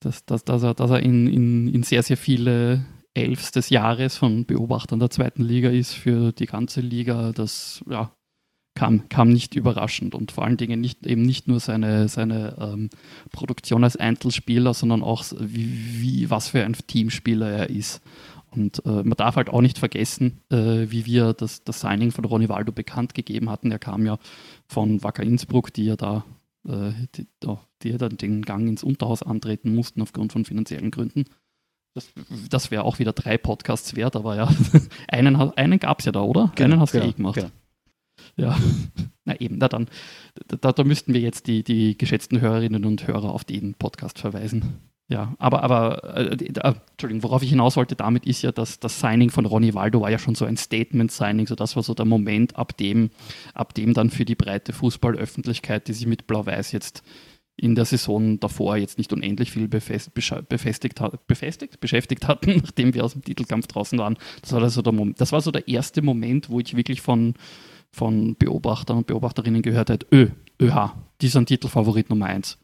[SPEAKER 2] das, das, dass er, dass er in, in, in sehr, sehr viele Elfs des Jahres von Beobachtern der zweiten Liga ist für die ganze Liga, das ja, kam, kam nicht überraschend und vor allen Dingen nicht, eben nicht nur seine, seine ähm, Produktion als Einzelspieler, sondern auch wie, wie, was für ein Teamspieler er ist. Und äh, man darf halt auch nicht vergessen, äh, wie wir das, das Signing von Ronny Waldo bekannt gegeben hatten. Er kam ja von Wacker Innsbruck, die ja da äh, die, die dann den Gang ins Unterhaus antreten mussten aufgrund von finanziellen Gründen. Das, das wäre auch wieder drei Podcasts wert, aber ja, einen, einen gab es ja da, oder? Genau, einen hast genau, du eh gemacht. Genau. Ja, na eben, na dann, da, da müssten wir jetzt die, die geschätzten Hörerinnen und Hörer auf den Podcast verweisen. Ja, aber, aber äh, äh, Entschuldigung, worauf ich hinaus wollte damit ist ja, dass das Signing von Ronny Waldo war ja schon so ein Statement-Signing, so das war so der Moment, ab dem, ab dem dann für die breite Fußballöffentlichkeit, die sich mit Blau-Weiß jetzt in der Saison davor jetzt nicht unendlich viel befest, befestigt, befestigt, beschäftigt hatten, nachdem wir aus dem Titelkampf draußen waren. Das war, also der, Moment, das war so der erste Moment, wo ich wirklich von, von Beobachtern und Beobachterinnen gehört habe, Ö, ÖH, die sind Titelfavorit Nummer 1.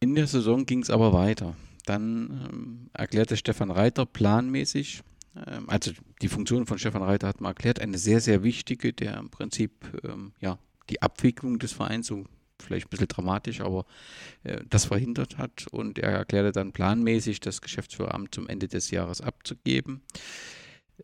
[SPEAKER 1] In der Saison ging es aber weiter. Dann ähm, erklärte Stefan Reiter planmäßig, ähm, also die Funktion von Stefan Reiter hat man erklärt, eine sehr, sehr wichtige, der im Prinzip ähm, ja, die Abwicklung des Vereins, so vielleicht ein bisschen dramatisch, aber äh, das verhindert hat. Und er erklärte dann planmäßig, das Geschäftsführeramt zum Ende des Jahres abzugeben.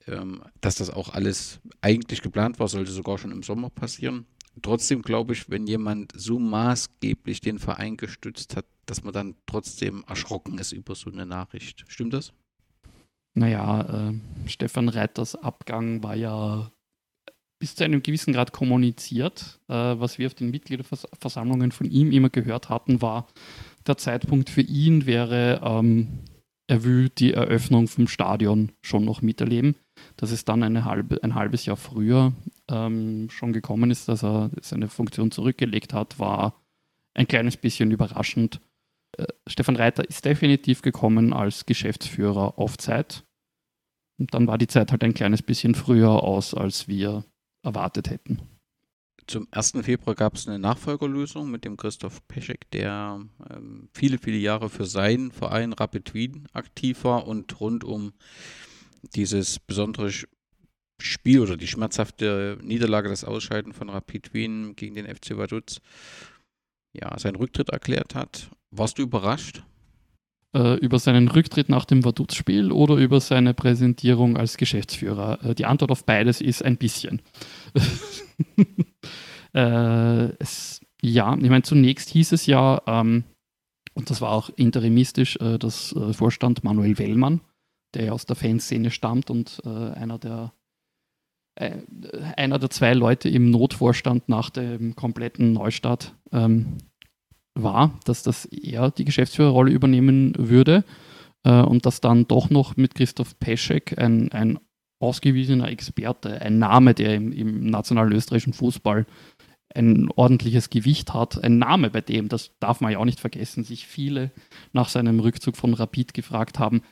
[SPEAKER 1] Ähm, dass das auch alles eigentlich geplant war, sollte sogar schon im Sommer passieren. Trotzdem glaube ich, wenn jemand so maßgeblich den Verein gestützt hat, dass man dann trotzdem erschrocken ist über so eine Nachricht. Stimmt das?
[SPEAKER 2] Naja, äh, Stefan Reiters Abgang war ja bis zu einem gewissen Grad kommuniziert. Äh, was wir auf den Mitgliederversammlungen von ihm immer gehört hatten, war, der Zeitpunkt für ihn wäre, ähm, er will die Eröffnung vom Stadion schon noch miterleben. Dass es dann halbe, ein halbes Jahr früher ähm, schon gekommen ist, dass er seine Funktion zurückgelegt hat, war ein kleines bisschen überraschend. Äh, Stefan Reiter ist definitiv gekommen als Geschäftsführer auf Zeit. Und dann war die Zeit halt ein kleines bisschen früher aus, als wir erwartet hätten.
[SPEAKER 1] Zum 1. Februar gab es eine Nachfolgerlösung mit dem Christoph Peschek, der ähm, viele, viele Jahre für seinen Verein Rapid Wien aktiv war und rund um dieses besondere Spiel oder die schmerzhafte Niederlage, das Ausscheiden von Rapid Wien gegen den FC Vaduz, ja, seinen Rücktritt erklärt hat. Warst du überrascht?
[SPEAKER 2] Äh, über seinen Rücktritt nach dem Vaduz-Spiel oder über seine Präsentierung als Geschäftsführer? Äh, die Antwort auf beides ist ein bisschen. äh, es, ja, ich meine, zunächst hieß es ja, ähm, und das war auch interimistisch, äh, das äh, Vorstand Manuel Wellmann, der ja aus der Fanszene stammt und äh, einer der einer der zwei Leute im Notvorstand nach dem kompletten Neustart ähm, war, dass das er die Geschäftsführerrolle übernehmen würde äh, und dass dann doch noch mit Christoph Peschek ein, ein ausgewiesener Experte, ein Name, der im, im nationalen österreichischen Fußball ein ordentliches Gewicht hat, ein Name, bei dem, das darf man ja auch nicht vergessen, sich viele nach seinem Rückzug von Rapid gefragt haben,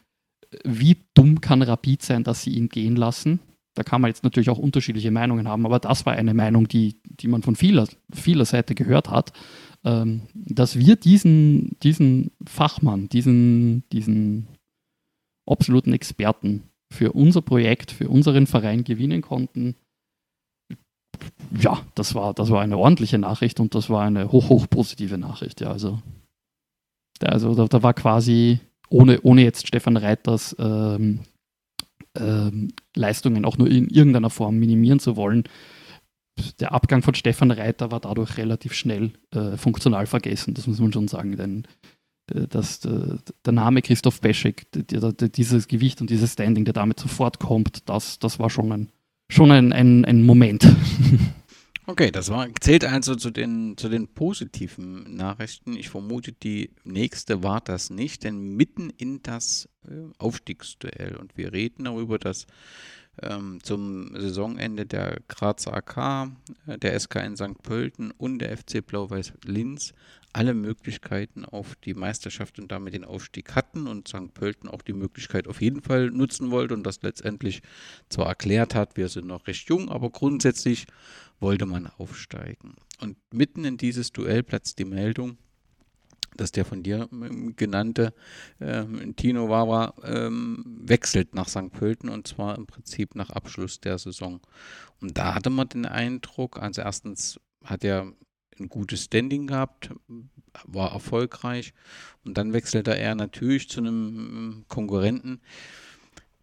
[SPEAKER 2] wie dumm kann Rapid sein, dass sie ihn gehen lassen? Da kann man jetzt natürlich auch unterschiedliche Meinungen haben, aber das war eine Meinung, die, die man von vieler, vieler Seite gehört hat ähm, dass wir diesen, diesen Fachmann, diesen, diesen absoluten Experten für unser Projekt, für unseren Verein gewinnen konnten. Ja, das war, das war eine ordentliche Nachricht und das war eine hoch, hoch positive Nachricht. Ja, also, also da, da war quasi, ohne, ohne jetzt Stefan Reiters ähm, ähm, Leistungen auch nur in irgendeiner Form minimieren zu wollen, der Abgang von Stefan Reiter war dadurch relativ schnell äh, funktional vergessen, das muss man schon sagen, denn äh, das, äh, der Name Christoph Peschek, dieses Gewicht und dieses Standing, der damit sofort kommt, das, das war schon ein, schon ein, ein, ein Moment.
[SPEAKER 1] Okay, das war, zählt also zu den, zu den positiven Nachrichten. Ich vermute, die nächste war das nicht, denn mitten in das äh, Aufstiegsduell und wir reden darüber, dass ähm, zum Saisonende der Grazer AK, äh, der SK in St. Pölten und der FC Blau-Weiß Linz alle Möglichkeiten auf die Meisterschaft und damit den Aufstieg hatten und St. Pölten auch die Möglichkeit auf jeden Fall nutzen wollte und das letztendlich zwar erklärt hat, wir sind noch recht jung, aber grundsätzlich wollte man aufsteigen. Und mitten in dieses Duell platzt die Meldung, dass der von dir ähm, genannte ähm, Tino Wawa ähm, wechselt nach St. Pölten und zwar im Prinzip nach Abschluss der Saison. Und da hatte man den Eindruck, also erstens hat er ein gutes Standing gehabt, war erfolgreich und dann wechselte er natürlich zu einem ähm, Konkurrenten,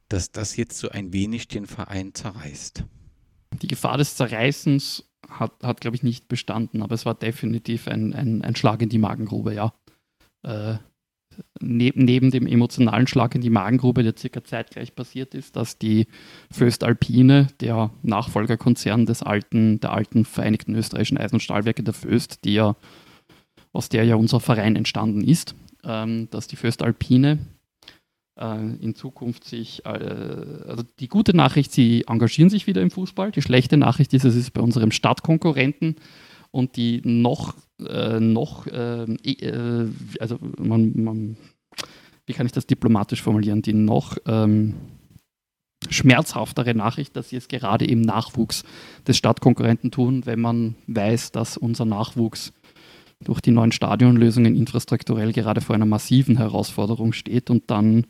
[SPEAKER 1] dass das jetzt so ein wenig den Verein zerreißt.
[SPEAKER 2] Die Gefahr des Zerreißens hat, hat glaube ich, nicht bestanden, aber es war definitiv ein, ein, ein Schlag in die Magengrube, ja. Äh, neben, neben dem emotionalen Schlag in die Magengrube, der circa zeitgleich passiert ist, dass die Föst Alpine, der Nachfolgerkonzern des alten, der alten Vereinigten Österreichischen Eisen- und Stahlwerke der Föst, die ja, aus der ja unser Verein entstanden ist, ähm, dass die Föst Alpine äh, in Zukunft sich, äh, also die gute Nachricht, sie engagieren sich wieder im Fußball. Die schlechte Nachricht ist, es ist bei unserem Stadtkonkurrenten und die noch, äh, noch äh, äh, also man, man, wie kann ich das diplomatisch formulieren, die noch ähm, schmerzhaftere Nachricht, dass sie es gerade im Nachwuchs des Stadtkonkurrenten tun, wenn man weiß, dass unser Nachwuchs durch die neuen Stadionlösungen infrastrukturell gerade vor einer massiven Herausforderung steht und dann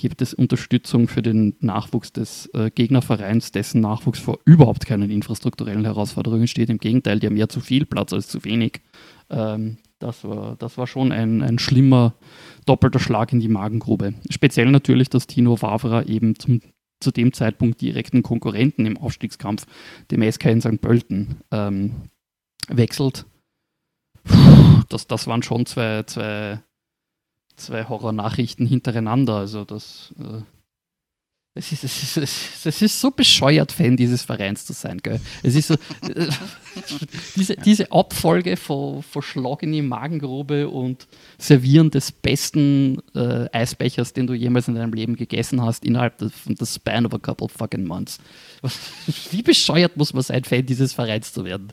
[SPEAKER 2] gibt es Unterstützung für den Nachwuchs des äh, Gegnervereins, dessen Nachwuchs vor überhaupt keinen infrastrukturellen Herausforderungen steht. Im Gegenteil, die haben eher zu viel Platz als zu wenig. Ähm, das, war, das war schon ein, ein schlimmer doppelter Schlag in die Magengrube. Speziell natürlich, dass Tino Wavra eben zum, zu dem Zeitpunkt direkten Konkurrenten im Aufstiegskampf, dem SK in St. Pölten, ähm, wechselt. Das, das waren schon zwei, zwei zwei Horror-Nachrichten hintereinander. Also das, äh, es ist, es, ist, es ist so bescheuert, Fan dieses Vereins zu sein. Gell? Es ist so, äh, diese, diese Abfolge von, von Schlag in die Magengrube und Servieren des besten äh, Eisbechers, den du jemals in deinem Leben gegessen hast, innerhalb des, des span of a couple of fucking months. Wie bescheuert muss man sein, Fan dieses Vereins zu werden?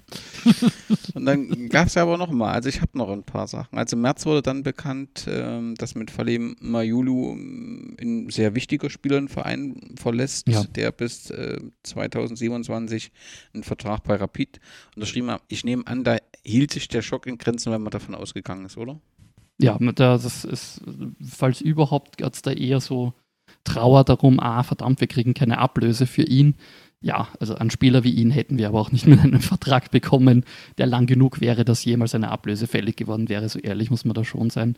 [SPEAKER 1] Und dann gab es ja aber noch mal, also ich habe noch ein paar Sachen. Also im März wurde dann bekannt, ähm, dass mit Falem Mayulu ähm, ein sehr wichtiger Spieler im Verein verlässt,
[SPEAKER 2] Ja.
[SPEAKER 1] der bis äh, 2027 einen Vertrag bei Rapid unterschrieben hat. Ich nehme an, da hielt sich der Schock in Grenzen, wenn man davon ausgegangen ist, oder?
[SPEAKER 2] Ja, da, das ist, falls überhaupt, hat es da eher so Trauer darum, ah, verdammt, wir kriegen keine Ablöse für ihn. Ja, also einen Spieler wie ihn hätten wir aber auch nicht mit einem Vertrag bekommen, der lang genug wäre, dass jemals eine Ablöse fällig geworden wäre. So ehrlich muss man da schon sein.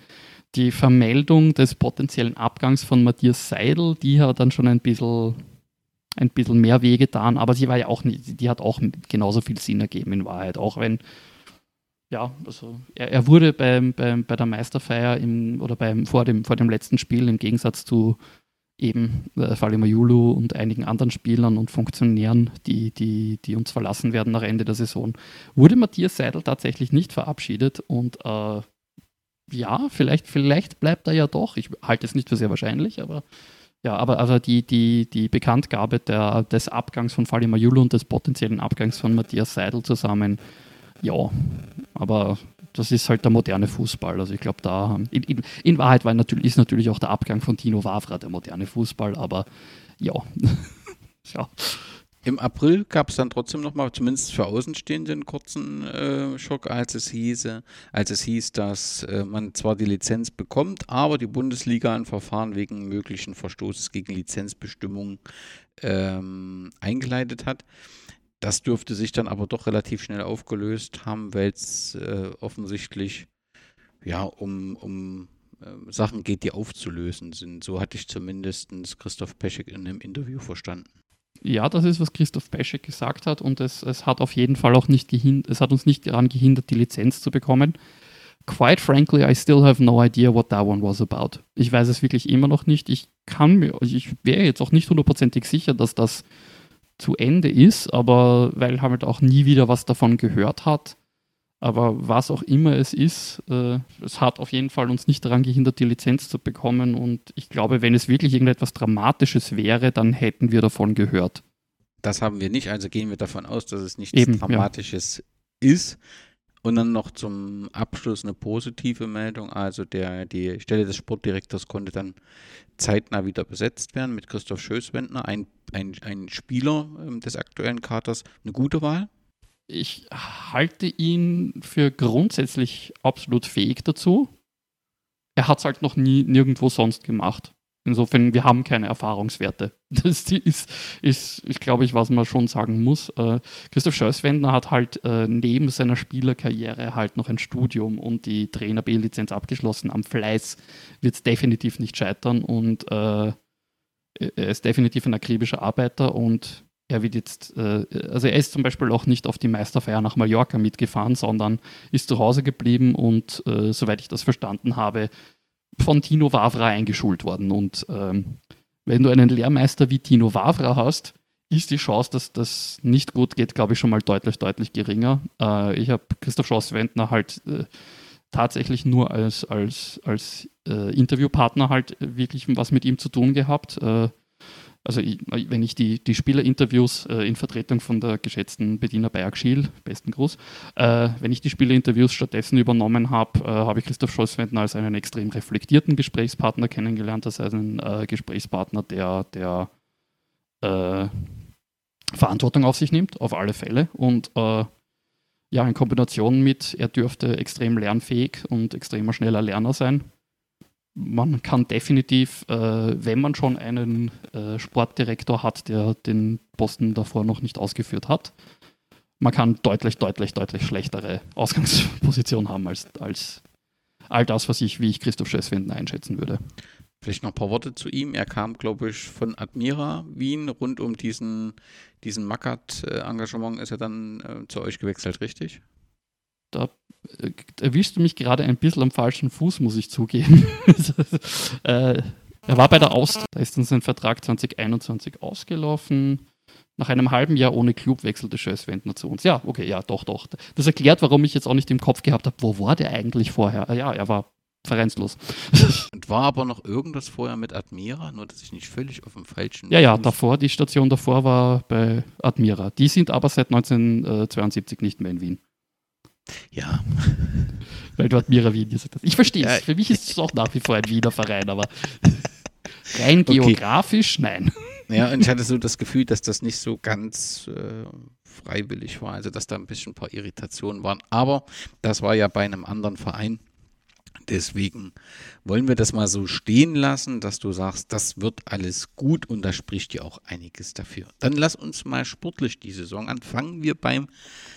[SPEAKER 2] Die Vermeldung des potenziellen Abgangs von Matthias Seidel, die hat dann schon ein bisschen, ein bisschen mehr wehgetan, aber sie war ja auch nicht, die hat auch genauso viel Sinn ergeben in Wahrheit, auch wenn ja, also er, er wurde beim, beim, bei der Meisterfeier im, oder beim, vor, dem, vor dem letzten Spiel im Gegensatz zu eben äh, Falima Yulu und einigen anderen Spielern und Funktionären, die, die, die uns verlassen werden nach Ende der Saison, wurde Matthias Seidel tatsächlich nicht verabschiedet und äh, ja, vielleicht, vielleicht bleibt er ja doch. Ich halte es nicht für sehr wahrscheinlich, aber ja, aber also die, die, die Bekanntgabe der, des Abgangs von Falima Yulu und des potenziellen Abgangs von Matthias Seidel zusammen, ja, aber das ist halt der moderne Fußball. Also ich glaube, da in, in, in, Wahrheit war natürlich, ist natürlich auch der Abgang von Tino Wavra der moderne Fußball, aber ja.
[SPEAKER 1] ja. Im April gab es dann trotzdem nochmal, zumindest für Außenstehende, einen kurzen äh, Schock, als es hieße, als es hieß, dass äh, man zwar die Lizenz bekommt, aber die Bundesliga ein Verfahren wegen möglichen Verstoßes gegen Lizenzbestimmungen ähm, eingeleitet hat. Das dürfte sich dann aber doch relativ schnell aufgelöst haben, weil es äh, offensichtlich ja um, um äh, Sachen geht, die aufzulösen sind. So hatte ich zumindest Christoph Peschek in einem Interview verstanden.
[SPEAKER 2] Ja, das ist, was Christoph Peschek gesagt hat und es, es hat auf jeden Fall auch nicht gehindert, es hat uns nicht daran gehindert, die Lizenz zu bekommen. Quite frankly, I still have no idea what that one was about. Ich weiß es wirklich immer noch nicht. Ich kann mir, ich wäre jetzt auch nicht hundertprozentig sicher, dass das zu Ende ist, aber weil halt auch nie wieder was davon gehört hat. Aber was auch immer es ist, äh, es hat auf jeden Fall uns nicht daran gehindert, die Lizenz zu bekommen. Und ich glaube, wenn es wirklich irgendetwas Dramatisches wäre, dann hätten wir davon gehört.
[SPEAKER 1] Das haben wir nicht, also gehen wir davon aus, dass es nichts Eben, Dramatisches ja. ist. Und dann noch zum Abschluss eine positive Meldung. Also der, die Stelle des Sportdirektors konnte dann zeitnah wieder besetzt werden mit Christoph Schößwendner, ein, ein, ein Spieler ähm, des aktuellen Katers. Eine gute Wahl?
[SPEAKER 2] Ich halte ihn für grundsätzlich absolut fähig dazu. Er hat es halt noch nie nirgendwo sonst gemacht. Insofern, wir haben keine Erfahrungswerte. Das ist, ist, ist glaube ich, was man schon sagen muss. Äh, Christoph Schößwendner hat halt äh, neben seiner Spielerkarriere halt noch ein Studium und die Trainer B-Lizenz abgeschlossen. Am Fleiß wird es definitiv nicht scheitern und äh, er ist definitiv ein akribischer Arbeiter und er wird jetzt, äh, also er ist zum Beispiel auch nicht auf die Meisterfeier nach Mallorca mitgefahren, sondern ist zu Hause geblieben und äh, soweit ich das verstanden habe, von Tino Wavra eingeschult worden. Und ähm, wenn du einen Lehrmeister wie Tino Wavra hast, ist die Chance, dass das nicht gut geht, glaube ich, schon mal deutlich, deutlich geringer. Äh, ich habe Christoph Schoss-Wendner halt äh, tatsächlich nur als, als, als äh, Interviewpartner halt wirklich was mit ihm zu tun gehabt. Äh, also ich, wenn ich die, die Spielerinterviews äh, in Vertretung von der geschätzten Bediener Bayer Schiel, besten Gruß, äh, wenn ich die Spielerinterviews stattdessen übernommen habe, äh, habe ich Christoph Scholzwendner als einen extrem reflektierten Gesprächspartner kennengelernt, als einen äh, Gesprächspartner, der, der äh, Verantwortung auf sich nimmt, auf alle Fälle. Und äh, ja, in Kombination mit, er dürfte extrem lernfähig und extremer schneller Lerner sein man kann definitiv, äh, wenn man schon einen äh, Sportdirektor hat, der den Posten davor noch nicht ausgeführt hat, man kann deutlich, deutlich, deutlich schlechtere Ausgangsposition haben als, als all das, was ich, wie ich Christoph Schösswenden einschätzen würde.
[SPEAKER 1] Vielleicht noch ein paar Worte zu ihm. Er kam, glaube ich, von Admira Wien. Rund um diesen, diesen Mackert-Engagement ist er dann äh, zu euch gewechselt, richtig?
[SPEAKER 2] Da äh, erwischst du mich gerade ein bisschen am falschen Fuß, muss ich zugeben. äh, er war bei der Austria, da ist dann sein Vertrag 2021 ausgelaufen. Nach einem halben Jahr ohne Club wechselte Schößwendner zu uns. Ja, okay, ja, doch, doch. Das erklärt, warum ich jetzt auch nicht im Kopf gehabt habe, wo war der eigentlich vorher? Ah ja, er war vereinslos.
[SPEAKER 1] Und war aber noch irgendwas vorher mit Admira, nur dass ich nicht völlig auf dem falschen.
[SPEAKER 2] Ja, ja, davor, die Station davor war bei Admira. Die sind aber seit 1972 nicht mehr in Wien.
[SPEAKER 1] Ja.
[SPEAKER 2] Weil du Admira Wien gesagt hast. Ich verstehe es. Ja. Für mich ist es auch nach wie vor ein Wiener Verein, aber rein okay. geografisch, nein.
[SPEAKER 1] Ja, und ich hatte so das Gefühl, dass das nicht so ganz äh, freiwillig war, also dass da ein bisschen ein paar Irritationen waren. Aber das war ja bei einem anderen Verein. Deswegen wollen wir das mal so stehen lassen, dass du sagst, das wird alles gut und da spricht ja auch einiges dafür. Dann lass uns mal sportlich die Saison anfangen. Wir beim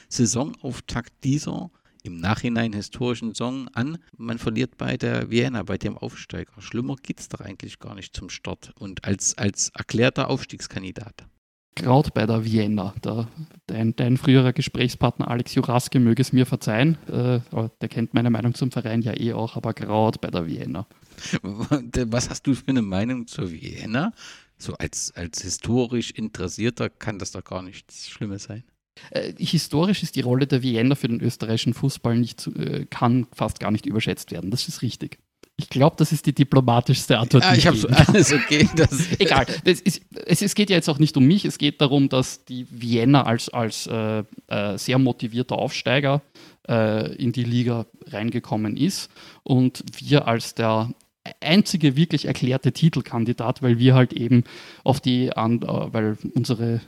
[SPEAKER 1] Saisonauftakt dieser im Nachhinein historischen Song an. Man verliert bei der Vienna, bei dem Aufsteiger. Schlimmer geht es doch eigentlich gar nicht zum Start und als, als erklärter Aufstiegskandidat.
[SPEAKER 2] Gerade bei der Vienna. Der, dein, dein, früherer Gesprächspartner Alex Juraske möge es mir verzeihen. Äh, der kennt meine Meinung zum Verein ja eh auch, aber gerade bei der Vienna.
[SPEAKER 1] Was hast du für eine Meinung zur Vienna? So als, als historisch Interessierter kann das doch gar nichts Schlimmes sein.
[SPEAKER 2] Äh, historisch ist die Rolle der Vienna für den österreichischen Fußball nicht, äh, kann fast gar nicht überschätzt werden. Das ist richtig. Ich glaube, das ist die diplomatischste Antwort.
[SPEAKER 1] Ja, ich habe alles okay.
[SPEAKER 2] Egal. Ist, es, es, geht ja jetzt auch nicht um mich. Es geht darum, dass die Vienna als, als äh, äh, sehr motivierter Aufsteiger äh, in die Liga reingekommen ist und wir als der einzige wirklich erklärte Titelkandidat, weil wir halt eben auf die, äh, weil unsere äh,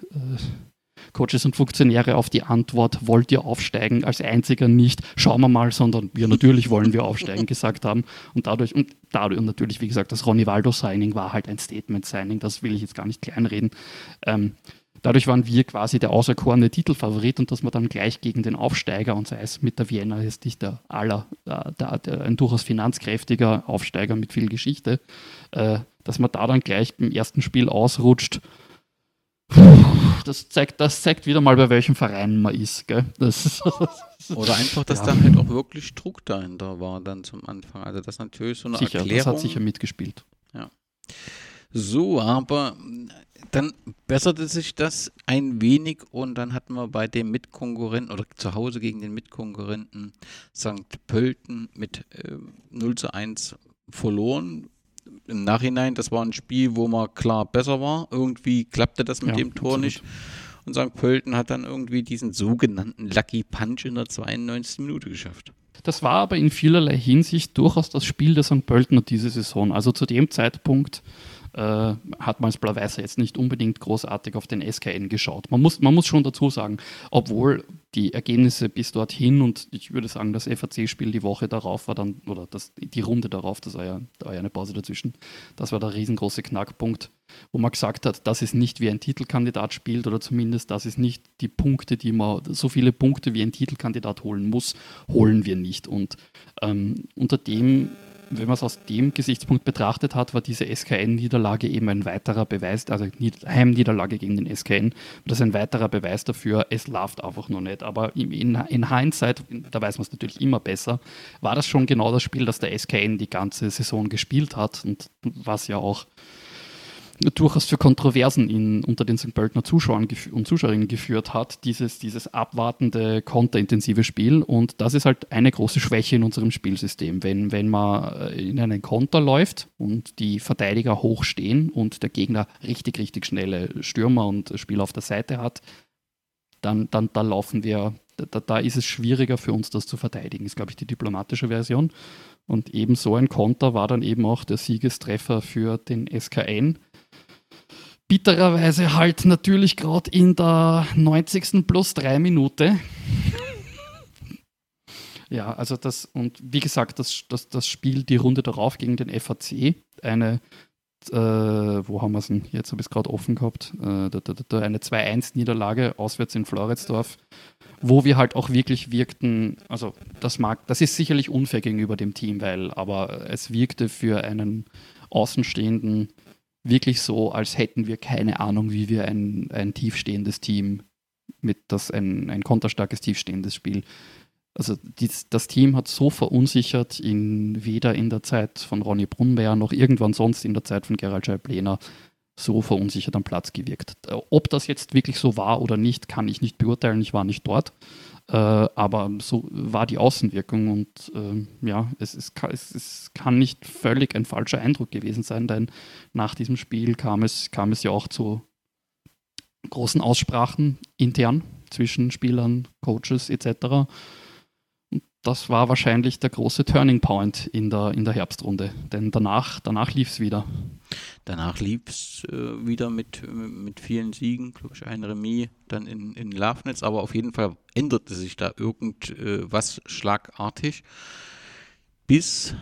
[SPEAKER 2] Coaches und Funktionäre auf die Antwort, wollt ihr aufsteigen, als einziger nicht, schauen wir mal, sondern wir natürlich wollen wir aufsteigen gesagt haben. Und dadurch, und dadurch, und natürlich, wie gesagt, das Ronny Waldo-Signing war halt ein Statement-Signing, das will ich jetzt gar nicht kleinreden. Ähm, dadurch waren wir quasi der auserkorene Titelfavorit und dass man dann gleich gegen den Aufsteiger, und sei es mit der Vienna, ist nicht der aller, der, der, der, ein durchaus finanzkräftiger Aufsteiger mit viel Geschichte, äh, dass man da dann gleich im ersten Spiel ausrutscht das zeigt, das zeigt wieder mal, bei welchem Verein man ist. Gell?
[SPEAKER 1] Ist Oder einfach, dass ja. dann halt auch wirklich Druck dahinter war dann zum Anfang. Also das ist natürlich so eine
[SPEAKER 2] sicher,
[SPEAKER 1] Erklärung.
[SPEAKER 2] Das hat sicher mitgespielt.
[SPEAKER 1] Ja. So, aber dann besserte sich das ein wenig und dann hatten wir bei dem Mitkonkurrenten oder zu Hause gegen den Mitkonkurrenten St. Pölten mit äh, 0 zu 1 verloren im Nachhinein, das war ein Spiel, wo man klar besser war. Irgendwie klappte das mit ja, dem Tor absolut. nicht. Und St. Pölten hat dann irgendwie diesen sogenannten Lucky Punch in der 92. Minute geschafft.
[SPEAKER 2] Das war aber in vielerlei Hinsicht durchaus das Spiel der St. Pöltener diese Saison. Also zu dem Zeitpunkt äh, hat man als Blau-Weißer jetzt nicht unbedingt großartig auf den SKN geschaut. Man muss, man muss schon dazu sagen, obwohl die Ergebnisse bis dorthin und ich würde sagen, das FAC-Spiel die Woche darauf war dann, oder das, die Runde darauf, das war ja, da war ja eine Pause dazwischen, das war der riesengroße Knackpunkt, wo man gesagt hat, das ist nicht wie ein Titelkandidat spielt oder zumindest das ist nicht die Punkte, die man, so viele Punkte wie ein Titelkandidat holen muss, holen wir nicht. Und ähm, unter dem wenn man es aus dem Gesichtspunkt betrachtet hat, war diese SKN-Niederlage eben ein weiterer Beweis, also Heimniederlage gegen den SKN, das ist ein weiterer Beweis dafür, es läuft einfach noch nicht. Aber in, in Hindsight, da weiß man es natürlich immer besser, war das schon genau das Spiel, das der SKN die ganze Saison gespielt hat und was ja auch durchaus für Kontroversen in, unter den St. Pöltener Zuschauern und Zuschauerinnen geführt hat, dieses, dieses abwartende, konterintensive Spiel. Und das ist halt eine große Schwäche in unserem Spielsystem. Wenn, wenn man äh, in einen Konter läuft und die Verteidiger hoch stehen und der Gegner richtig, richtig schnelle Stürmer und Spieler auf der Seite hat, dann, dann da laufen wir, da, da ist es schwieriger für uns, das zu verteidigen, ist, glaube ich, die diplomatische Version. Und eben so ein Konter war dann eben auch der Siegestreffer für den SKN bittererweise halt natürlich gerade in der 90. plus 3 Minute. ja, also das, und wie gesagt, das, das, das Spiel, die Runde darauf gegen den FAC, eine, äh, wo haben wir es denn? Jetzt habe ich es gerade offen gehabt, äh, da, da, da, eine 2-1-Niederlage auswärts in Floridsdorf, wo wir halt auch wirklich wirkten, also das mag, das ist sicherlich unfair gegenüber dem Team, weil, aber es wirkte für einen Außenstehenden wirklich so, als hätten wir keine Ahnung, wie wir ein, ein tiefstehendes Team mit das ein, ein konterstarkes, tiefstehendes Spiel. Also dies, das Team hat so verunsichert, in, weder in der Zeit von Ronny Brunmeier noch irgendwann sonst in der Zeit von Gerald Scheib-Lehner so verunsichert am Platz gewirkt. Ob das jetzt wirklich so war oder nicht, kann ich nicht beurteilen. Ich war nicht dort. Äh, aber so war die Außenwirkung und äh, ja, es, ist, es, es, kann nicht völlig ein falscher Eindruck gewesen sein, denn nach diesem Spiel kam es, kam es ja auch zu großen Aussprachen intern zwischen Spielern, Coaches etc. Und das war wahrscheinlich der große Turning Point in der, in der Herbstrunde. Denn danach, danach lief es wieder.
[SPEAKER 1] Danach lief es äh, wieder mit, mit vielen Siegen, glaube ich, ein Remis dann in, in Lafnitz, aber auf jeden Fall änderte sich da irgendwas äh, schlagartig. Bis,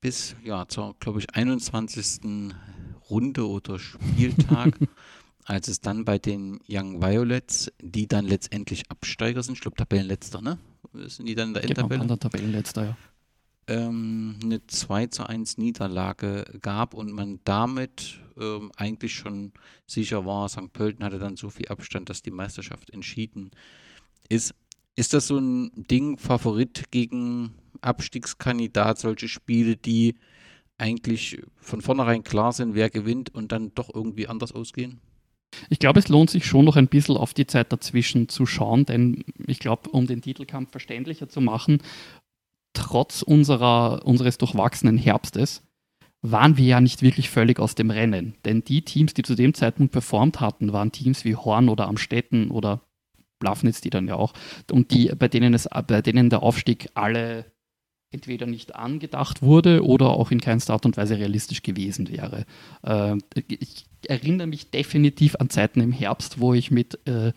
[SPEAKER 1] bis ja, zur, glaube ich, 21. Runde oder Spieltag, als es dann bei den Young Violets, die dann letztendlich Absteiger sind, ich glaube Tabellenletzter, ne? Sind die dann in der
[SPEAKER 2] genau,
[SPEAKER 1] Endtabelle?
[SPEAKER 2] Genau, Tabellenletzter, ja.
[SPEAKER 1] Ähm, eine 2 zu 1 Niederlage gab und man damit ähm, eigentlich schon sicher war, St. Pölten hatte dann so viel Abstand, dass die Meisterschaft entschieden ist. Ist das so ein Ding, Favorit gegen Abstiegskandidat, solche Spiele, die eigentlich von vornherein klar sind, wer gewinnt und dann doch irgendwie anders ausgehen?
[SPEAKER 2] Ich glaube, es lohnt sich schon noch ein bisschen auf die Zeit dazwischen zu schauen, denn ich glaube, um den Titelkampf verständlicher zu machen, trotz unserer, unseres durchwachsenen Herbstes waren wir ja nicht wirklich völlig aus dem Rennen. Denn die Teams, die zu dem Zeitpunkt performt hatten, waren Teams wie Horn oder Amstetten oder Blafnitz, die dann ja auch, und die, bei denen es, bei denen der Aufstieg alle entweder nicht angedacht wurde oder auch in keinster Art und Weise realistisch gewesen wäre. Äh, ich erinnere mich definitiv an Zeiten im Herbst, wo ich mit, äh,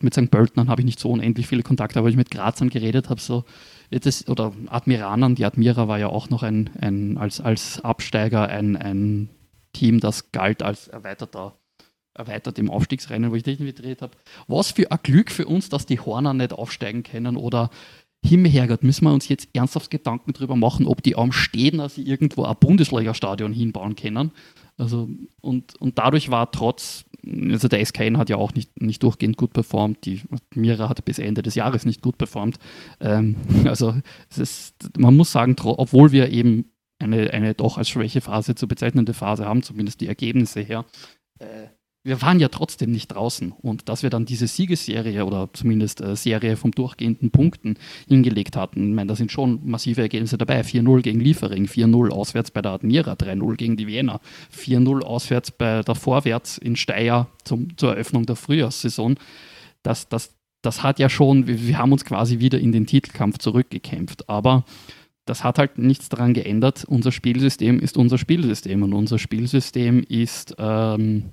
[SPEAKER 2] mit St. Pöltenern habe ich nicht so unendlich viele Kontakte, aber ich mit Grazern geredet habe, so, das, oder Admiranern, die Admira war ja auch noch ein, ein als, als Absteiger ein, ein Team, das galt als erweiterter erweitert im Aufstiegsrennen, wo ich dich gedreht habe. Was für ein Glück für uns, dass die Horner nicht aufsteigen können oder Himmelherrgott, müssen wir uns jetzt ernsthaft Gedanken darüber machen, ob die am Stehen also irgendwo ein Bundesliga-Stadion hinbauen können. Also, und, und dadurch war trotz, also der SKN hat ja auch nicht, nicht durchgehend gut performt, die Mira hat bis Ende des Jahres nicht gut performt. Ähm, also ist, man muss sagen, obwohl wir eben eine, eine doch als Schwächephase zu bezeichnende Phase haben, zumindest die Ergebnisse her, äh, wir waren ja trotzdem nicht draußen. Und dass wir dann diese Siegesserie oder zumindest äh, Serie vom durchgehenden Punkten hingelegt hatten, ich meine, da sind schon massive Ergebnisse dabei. 4-0 gegen Liefering, 4-0 auswärts bei der Admira, 3-0 gegen die Wiener, 4-0 auswärts bei der Vorwärts in Steyr zum, zur Eröffnung der Frühjahrssaison. Das, das, das hat ja schon, wir, wir haben uns quasi wieder in den Titelkampf zurückgekämpft. Aber das hat halt nichts daran geändert. Unser Spielsystem ist unser Spielsystem und unser Spielsystem ist ähm,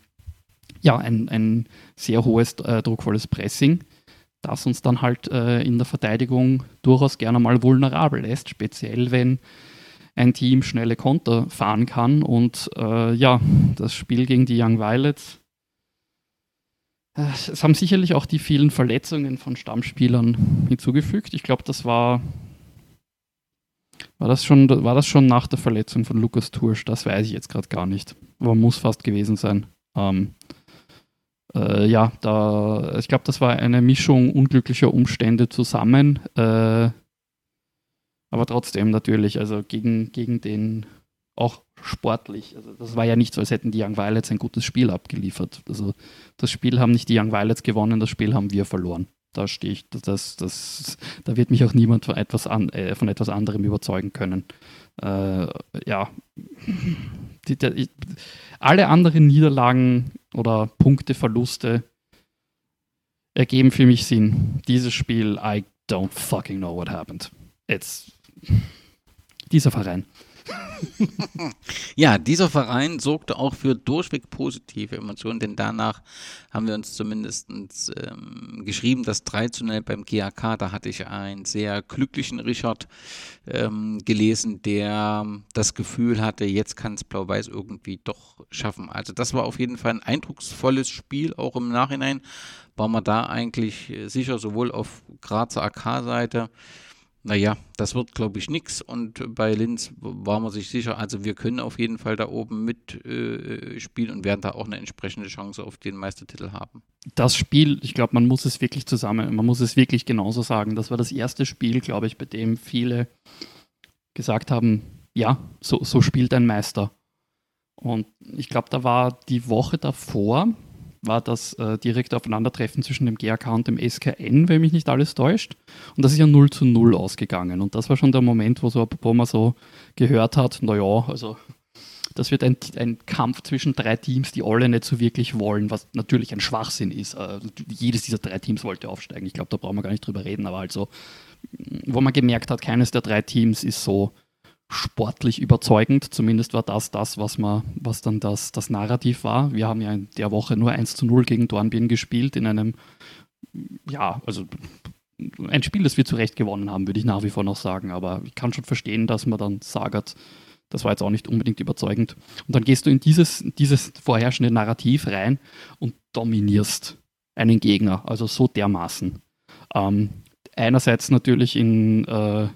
[SPEAKER 2] ja, ein, ein sehr hohes, äh, druckvolles Pressing, das uns dann halt äh, in der Verteidigung durchaus gerne mal vulnerabel lässt, speziell wenn ein Team schnelle Konter fahren kann. Und äh, ja, das Spiel gegen die Young Violets, äh, es haben sicherlich auch die vielen Verletzungen von Stammspielern hinzugefügt. Ich glaube, das war war das, schon, war das schon nach der Verletzung von Lukas Tursch? Das weiß ich jetzt gerade gar nicht. Aber muss fast gewesen sein. Ähm, äh, ja, da, ich glaube, das war eine Mischung unglücklicher Umstände zusammen. Äh, aber trotzdem natürlich, also gegen, gegen den auch sportlich. Also das war ja nicht so, als hätten die Young Violets ein gutes Spiel abgeliefert. Also das Spiel haben nicht die Young Violets gewonnen, das Spiel haben wir verloren. Da stehe ich, das, das, da wird mich auch niemand von etwas, an, äh, von etwas anderem überzeugen können. Äh, ja, die, die, alle anderen Niederlagen oder Punkteverluste ergeben für mich Sinn. Dieses Spiel, I don't fucking know what happened. It's dieser Verein.
[SPEAKER 1] ja, dieser Verein sorgte auch für durchweg positive Emotionen, denn danach haben wir uns zumindest ähm, geschrieben, dass 3 zu 0 beim GAK, da hatte ich einen sehr glücklichen Richard ähm, gelesen, der das Gefühl hatte, jetzt kann es Blau-Weiß irgendwie doch schaffen. Also das war auf jeden Fall ein eindrucksvolles Spiel, auch im Nachhinein war man da eigentlich sicher, sowohl auf Grazer AK-Seite, naja, das wird, glaube ich, nichts. Und bei Linz war man sich sicher, also wir können auf jeden Fall da oben mitspielen äh, und werden da auch eine entsprechende Chance auf den Meistertitel haben.
[SPEAKER 2] Das Spiel, ich glaube, man muss es wirklich zusammen, man muss es wirklich genauso sagen. Das war das erste Spiel, glaube ich, bei dem viele gesagt haben, ja, so, so spielt ein Meister. Und ich glaube, da war die Woche davor, war das äh, direkte Aufeinandertreffen zwischen dem GRK und dem SKN, wenn mich nicht alles täuscht. Und das ist ja 0 zu 0 ausgegangen. Und das war schon der Moment, wo, so, man so gehört hat, naja, also das wird ein, ein, Kampf zwischen drei Teams, die alle nicht so wirklich wollen, was natürlich ein Schwachsinn ist. Äh, jedes dieser drei Teams wollte aufsteigen. Ich glaube, da brauchen wir gar nicht drüber reden, aber also wo man gemerkt hat, keines der drei Teams ist so sportlich überzeugend. Zumindest war das das, was, man, was dann das, das Narrativ war. Wir haben ja in der Woche nur 1 zu 0 gegen Dornbirn gespielt, in einem, ja, also ein Spiel, das wir zu Recht gewonnen haben, würde ich nach wie vor noch sagen. Aber ich kann schon verstehen, dass man dann sagt, das war jetzt auch nicht unbedingt überzeugend. Und dann gehst du in dieses, dieses vorherrschende Narrativ rein und dominierst einen Gegner, also so dermaßen. Ähm, einerseits natürlich in, äh,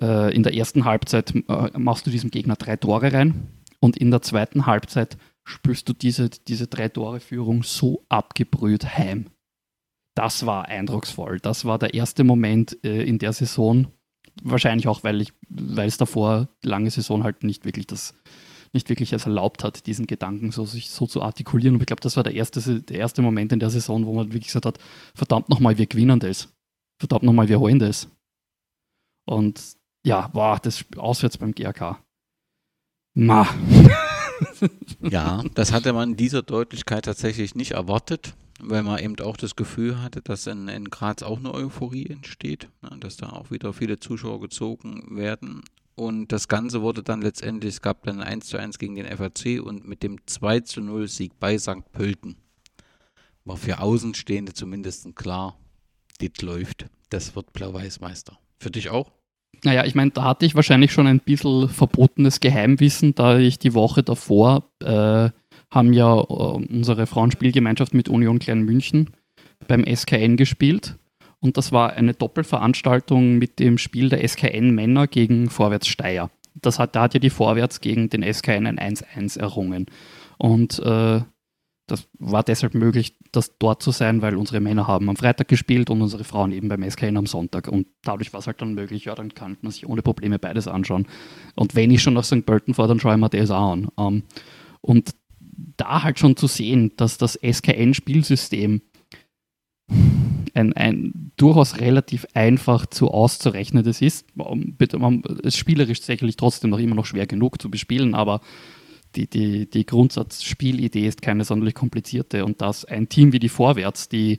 [SPEAKER 2] äh, in der ersten Halbzeit äh, machst du diesem Gegner drei Tore rein und in der zweiten Halbzeit spürst du diese, diese drei Tore Führung so abgebrüht heim. Das war eindrucksvoll. Das war der erste Moment äh, in der Saison. Wahrscheinlich auch, weil ich, weil es davor lange Saison halt nicht wirklich das nicht wirklich es erlaubt hat, diesen Gedanken so, sich so zu artikulieren. Und ich glaube, das war der erste, der erste Moment in der Saison, wo man wirklich gesagt hat, verdammt nochmal, wir gewinnen das. Verdammt nochmal, wir holen das. Und ja, war das auswärts beim GRK. Ma.
[SPEAKER 1] ja, das hatte man in dieser Deutlichkeit tatsächlich nicht erwartet, weil man eben auch das Gefühl hatte, dass in, in Graz auch eine Euphorie entsteht, ne, dass da auch wieder viele Zuschauer gezogen werden. Und das Ganze wurde dann letztendlich, es gab dann 1 zu 1 gegen den FAC und mit dem 2 zu 0 Sieg bei St. Pölten war für Außenstehende zumindest klar, das läuft. Das wird Blau-Weiß-Meister. Für dich auch?
[SPEAKER 2] Naja, ich meine, da hatte ich wahrscheinlich schon ein bisschen verbotenes Geheimwissen, da ich die Woche davor äh, haben ja äh, unsere Frauenspielgemeinschaft mit Union Klein München beim SKN gespielt und das war eine Doppelveranstaltung mit dem Spiel der SKN Männer gegen Vorwärts Steyr. Das hat, da hat ja die Vorwärts gegen den SKN ein 1-1 errungen. Und äh, das war deshalb möglich, das dort zu sein, weil unsere Männer haben am Freitag gespielt und unsere Frauen eben beim SKN am Sonntag. Und dadurch war es halt dann möglich, ja, dann kann man sich ohne Probleme beides anschauen. Und wenn ich schon nach St. Pölten fahre, dann schaue ich mir das auch an. Um, ähm, und da halt schon zu sehen, dass das SKN-Spielsystem ein, ein durchaus relativ einfach zu auszurechnendes ist. Es ist spielerisch sicherlich trotzdem noch immer noch schwer genug zu bespielen, aber die, die, die Grundsatzspielidee ist keine sonderlich komplizierte und dass ein Team wie die Vorwärts, die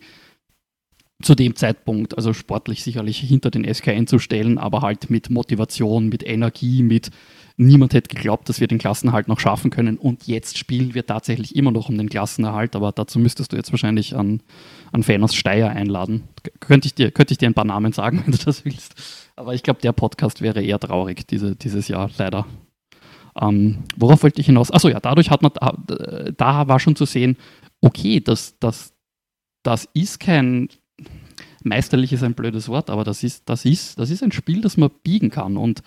[SPEAKER 2] zu dem Zeitpunkt, also sportlich sicherlich hinter den SKN zu stellen, aber halt mit Motivation, mit Energie, mit niemand hätte geglaubt, dass wir den Klassenerhalt noch schaffen können und jetzt spielen wir tatsächlich immer noch um den Klassenerhalt, aber dazu müsstest du jetzt wahrscheinlich an, an Fan aus Steyr einladen. Könnte ich, dir, könnte ich dir ein paar Namen sagen, wenn du das willst. Aber ich glaube, der Podcast wäre eher traurig diese, dieses Jahr, leider. Ähm, worauf wollte ich hinaus? Achso, ja, dadurch hat man, da war schon zu sehen, okay, das, das, das ist kein, meisterlich ist ein blödes Wort, aber das ist, das ist, das ist ein Spiel, das man biegen kann und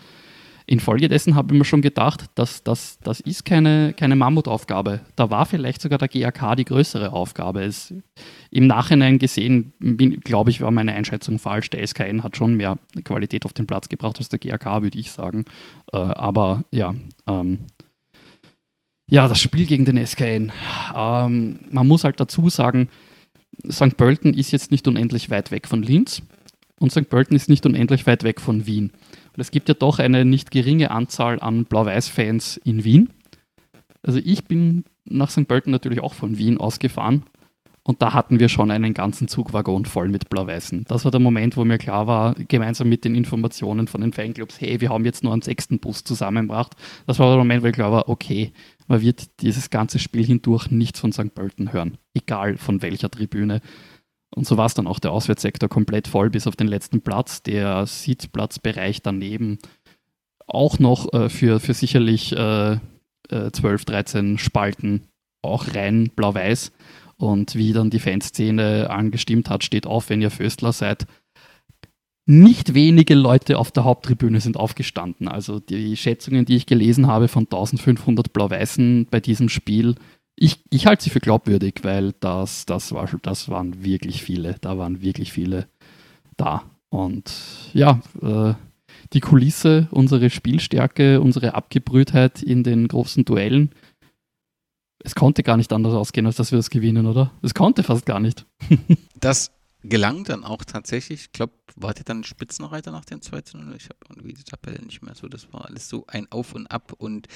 [SPEAKER 2] Infolgedessen habe ich mir schon gedacht, dass das, das ist keine, keine Mammutaufgabe. Da war vielleicht sogar der GAK die größere Aufgabe. Es, Im Nachhinein gesehen, glaube ich, war meine Einschätzung falsch. Der SKN hat schon mehr Qualität auf den Platz gebracht als der GAK, würde ich sagen. Äh, aber ja, ähm, ja, das Spiel gegen den SKN. Ähm, man muss halt dazu sagen, St. Pölten ist jetzt nicht unendlich weit weg von Linz und St. Pölten ist nicht unendlich weit weg von Wien. Und es gibt ja doch eine nicht geringe Anzahl an Blau-Weiß-Fans in Wien. Also ich bin nach St. Pölten natürlich auch von Wien ausgefahren und da hatten wir schon einen ganzen Zugwaggon voll mit Blau-Weißen. Das war der Moment, wo mir klar war, gemeinsam mit den Informationen von den Fanclubs, hey, wir haben jetzt nur einen sechsten Bus zusammengebracht. Das war der Moment, wo ich klar war, okay, man wird dieses ganze Spiel hindurch nichts von St. Pölten hören, egal von welcher Tribüne. Und so war es dann auch der Auswärtssektor komplett voll bis auf den letzten Platz. Der Sitzplatzbereich daneben auch noch äh, für, für sicherlich äh, äh, 12, 13 Spalten auch rein blau-weiß. Und wie dann die Fanszene angestimmt hat, steht auf, wenn ihr Föstler seid. Nicht wenige Leute auf der Haupttribüne sind aufgestanden. Also die Schätzungen, die ich gelesen habe von 1500 Blau-Weißen bei diesem Spiel, ich, ich halte sie für glaubwürdig, weil das, das, war, das waren wirklich viele. Da waren wirklich viele da. Und ja, äh, die Kulisse, unsere Spielstärke, unsere Abgebrühtheit in den großen Duellen. Es konnte gar nicht anders ausgehen, als dass wir das gewinnen, oder? Es konnte fast gar nicht.
[SPEAKER 1] das gelang dann auch tatsächlich. Ich glaube, war der dann Spitzenreiter nach dem 2 zu 0? Ich habe irgendwie die Tabelle nicht mehr so. Das war alles so ein Auf und Ab und.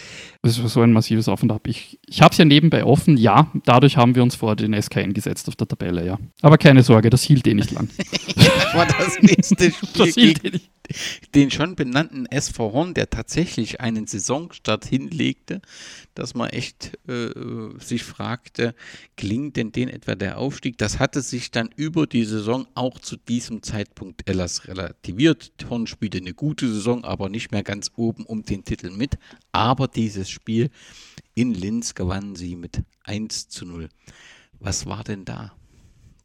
[SPEAKER 2] Das war so ein massives Auf und Ab. Ich, ich habe es ja nebenbei offen, ja. Dadurch haben wir uns vor den SKN gesetzt auf der Tabelle, ja. Aber keine Sorge, das hielt eh nicht lang.
[SPEAKER 1] das war das nächste Spiel. das hielt eh nicht den schon benannten SV Horn, der tatsächlich einen Saisonstart hinlegte, dass man echt äh, sich fragte, klingt denn den etwa der Aufstieg? Das hatte sich dann über die Saison auch zu diesem Zeitpunkt etwas relativiert. Horn spielte eine gute Saison, aber nicht mehr ganz oben um den Titel mit. Aber dieses Spiel in Linz gewannen sie mit 1 zu 0. Was war denn da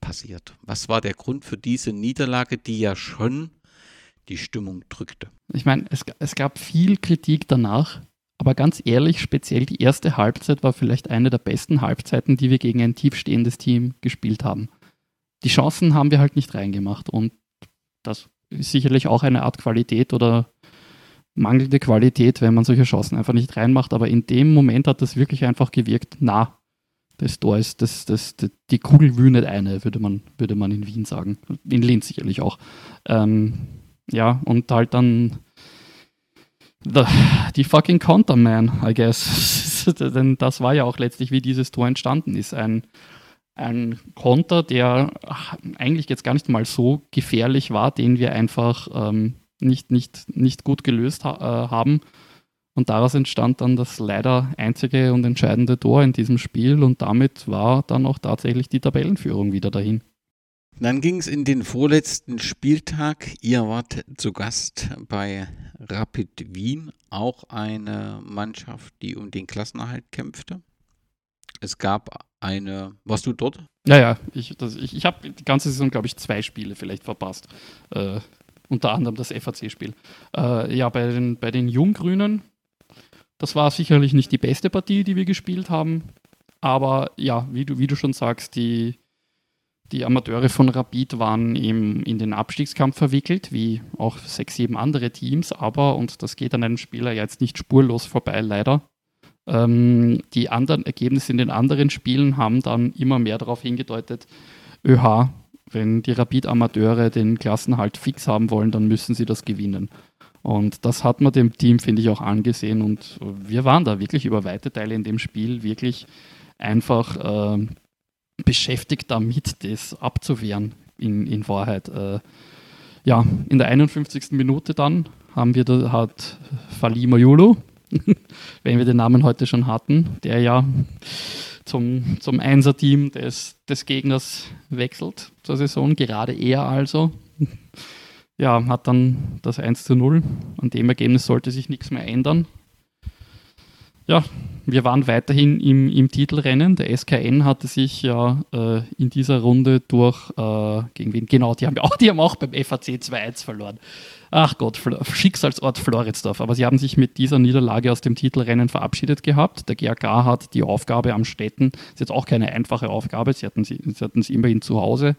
[SPEAKER 1] passiert? Was war der Grund für diese Niederlage, die ja schon die Stimmung drückte.
[SPEAKER 2] Ich meine, es, es gab viel Kritik danach, aber ganz ehrlich, speziell die erste Halbzeit war vielleicht eine der besten Halbzeiten, die wir gegen ein tiefstehendes Team gespielt haben. Die Chancen haben wir halt nicht reingemacht und das ist sicherlich auch eine Art Qualität oder mangelnde Qualität, wenn man solche Chancen einfach nicht reinmacht. Aber in dem Moment hat das wirklich einfach gewirkt, na, das Tor ist, das, das, das, die Kugel wühnet eine, würde man, würde man in Wien sagen. In Linz sicherlich auch. Ähm, ja, und halt dann the, die fucking Counterman, I guess. Denn das war ja auch letztlich, wie dieses Tor entstanden ist. Ein, ein Konter, der eigentlich jetzt gar nicht mal so gefährlich war, den wir einfach ähm, nicht, nicht, nicht gut gelöst ha äh, haben. Und daraus entstand dann das leider einzige und entscheidende Tor in diesem Spiel und damit war dann auch tatsächlich die Tabellenführung wieder dahin.
[SPEAKER 1] Dann ging es in den vorletzten Spieltag. Ihr wart zu Gast bei Rapid Wien, auch eine Mannschaft, die um den Klassenerhalt kämpfte. Es gab eine. Warst du dort?
[SPEAKER 2] Ja, ja. Ich, ich, ich habe die ganze Saison, glaube ich, zwei Spiele vielleicht verpasst. Äh, unter anderem das FAC-Spiel. Äh, ja, bei den, bei den Junggrünen, das war sicherlich nicht die beste Partie, die wir gespielt haben. Aber ja, wie du, wie du schon sagst, die, die Amateure von Rapid waren im, in den Abstiegskampf verwickelt, wie auch sechs, sieben andere Teams, aber, und das geht an einem Spieler jetzt nicht spurlos vorbei, leider. Ähm, die anderen Ergebnisse in den anderen Spielen haben dann immer mehr darauf hingedeutet, ÖH, wenn die Rapid-Amateure den Klassenhalt fix haben wollen, dann müssen sie das gewinnen. Und das hat man dem Team, finde ich, auch angesehen. Und wir waren da wirklich über weite Teile in dem Spiel wirklich einfach äh, beschäftigt damit, das abzuwehren, in, in Wahrheit. Äh, ja, in der 51. Minute dann haben wir da, hat Fali Mayulu, wenn wir den Namen heute schon hatten, der ja zum, zum Einser-Team des, des Gegners wechselt zur Saison, gerade er also. Ja, hat dann das 1 zu 0. An dem Ergebnis sollte sich nichts mehr ändern. Ja, wir waren weiterhin im, im Titelrennen. Der SKN hatte sich ja äh, in dieser Runde durch, äh, gegen wen? Genau, die haben, auch, die haben auch beim FAC 2-1 verloren. Ach Gott, Schicksalsort Floridsdorf. Aber sie haben sich mit dieser Niederlage aus dem Titelrennen verabschiedet gehabt. Der GAK hat die Aufgabe am Städten, ist jetzt auch keine einfache Aufgabe, sie hatten, sie, sie hatten es immerhin zu Hause,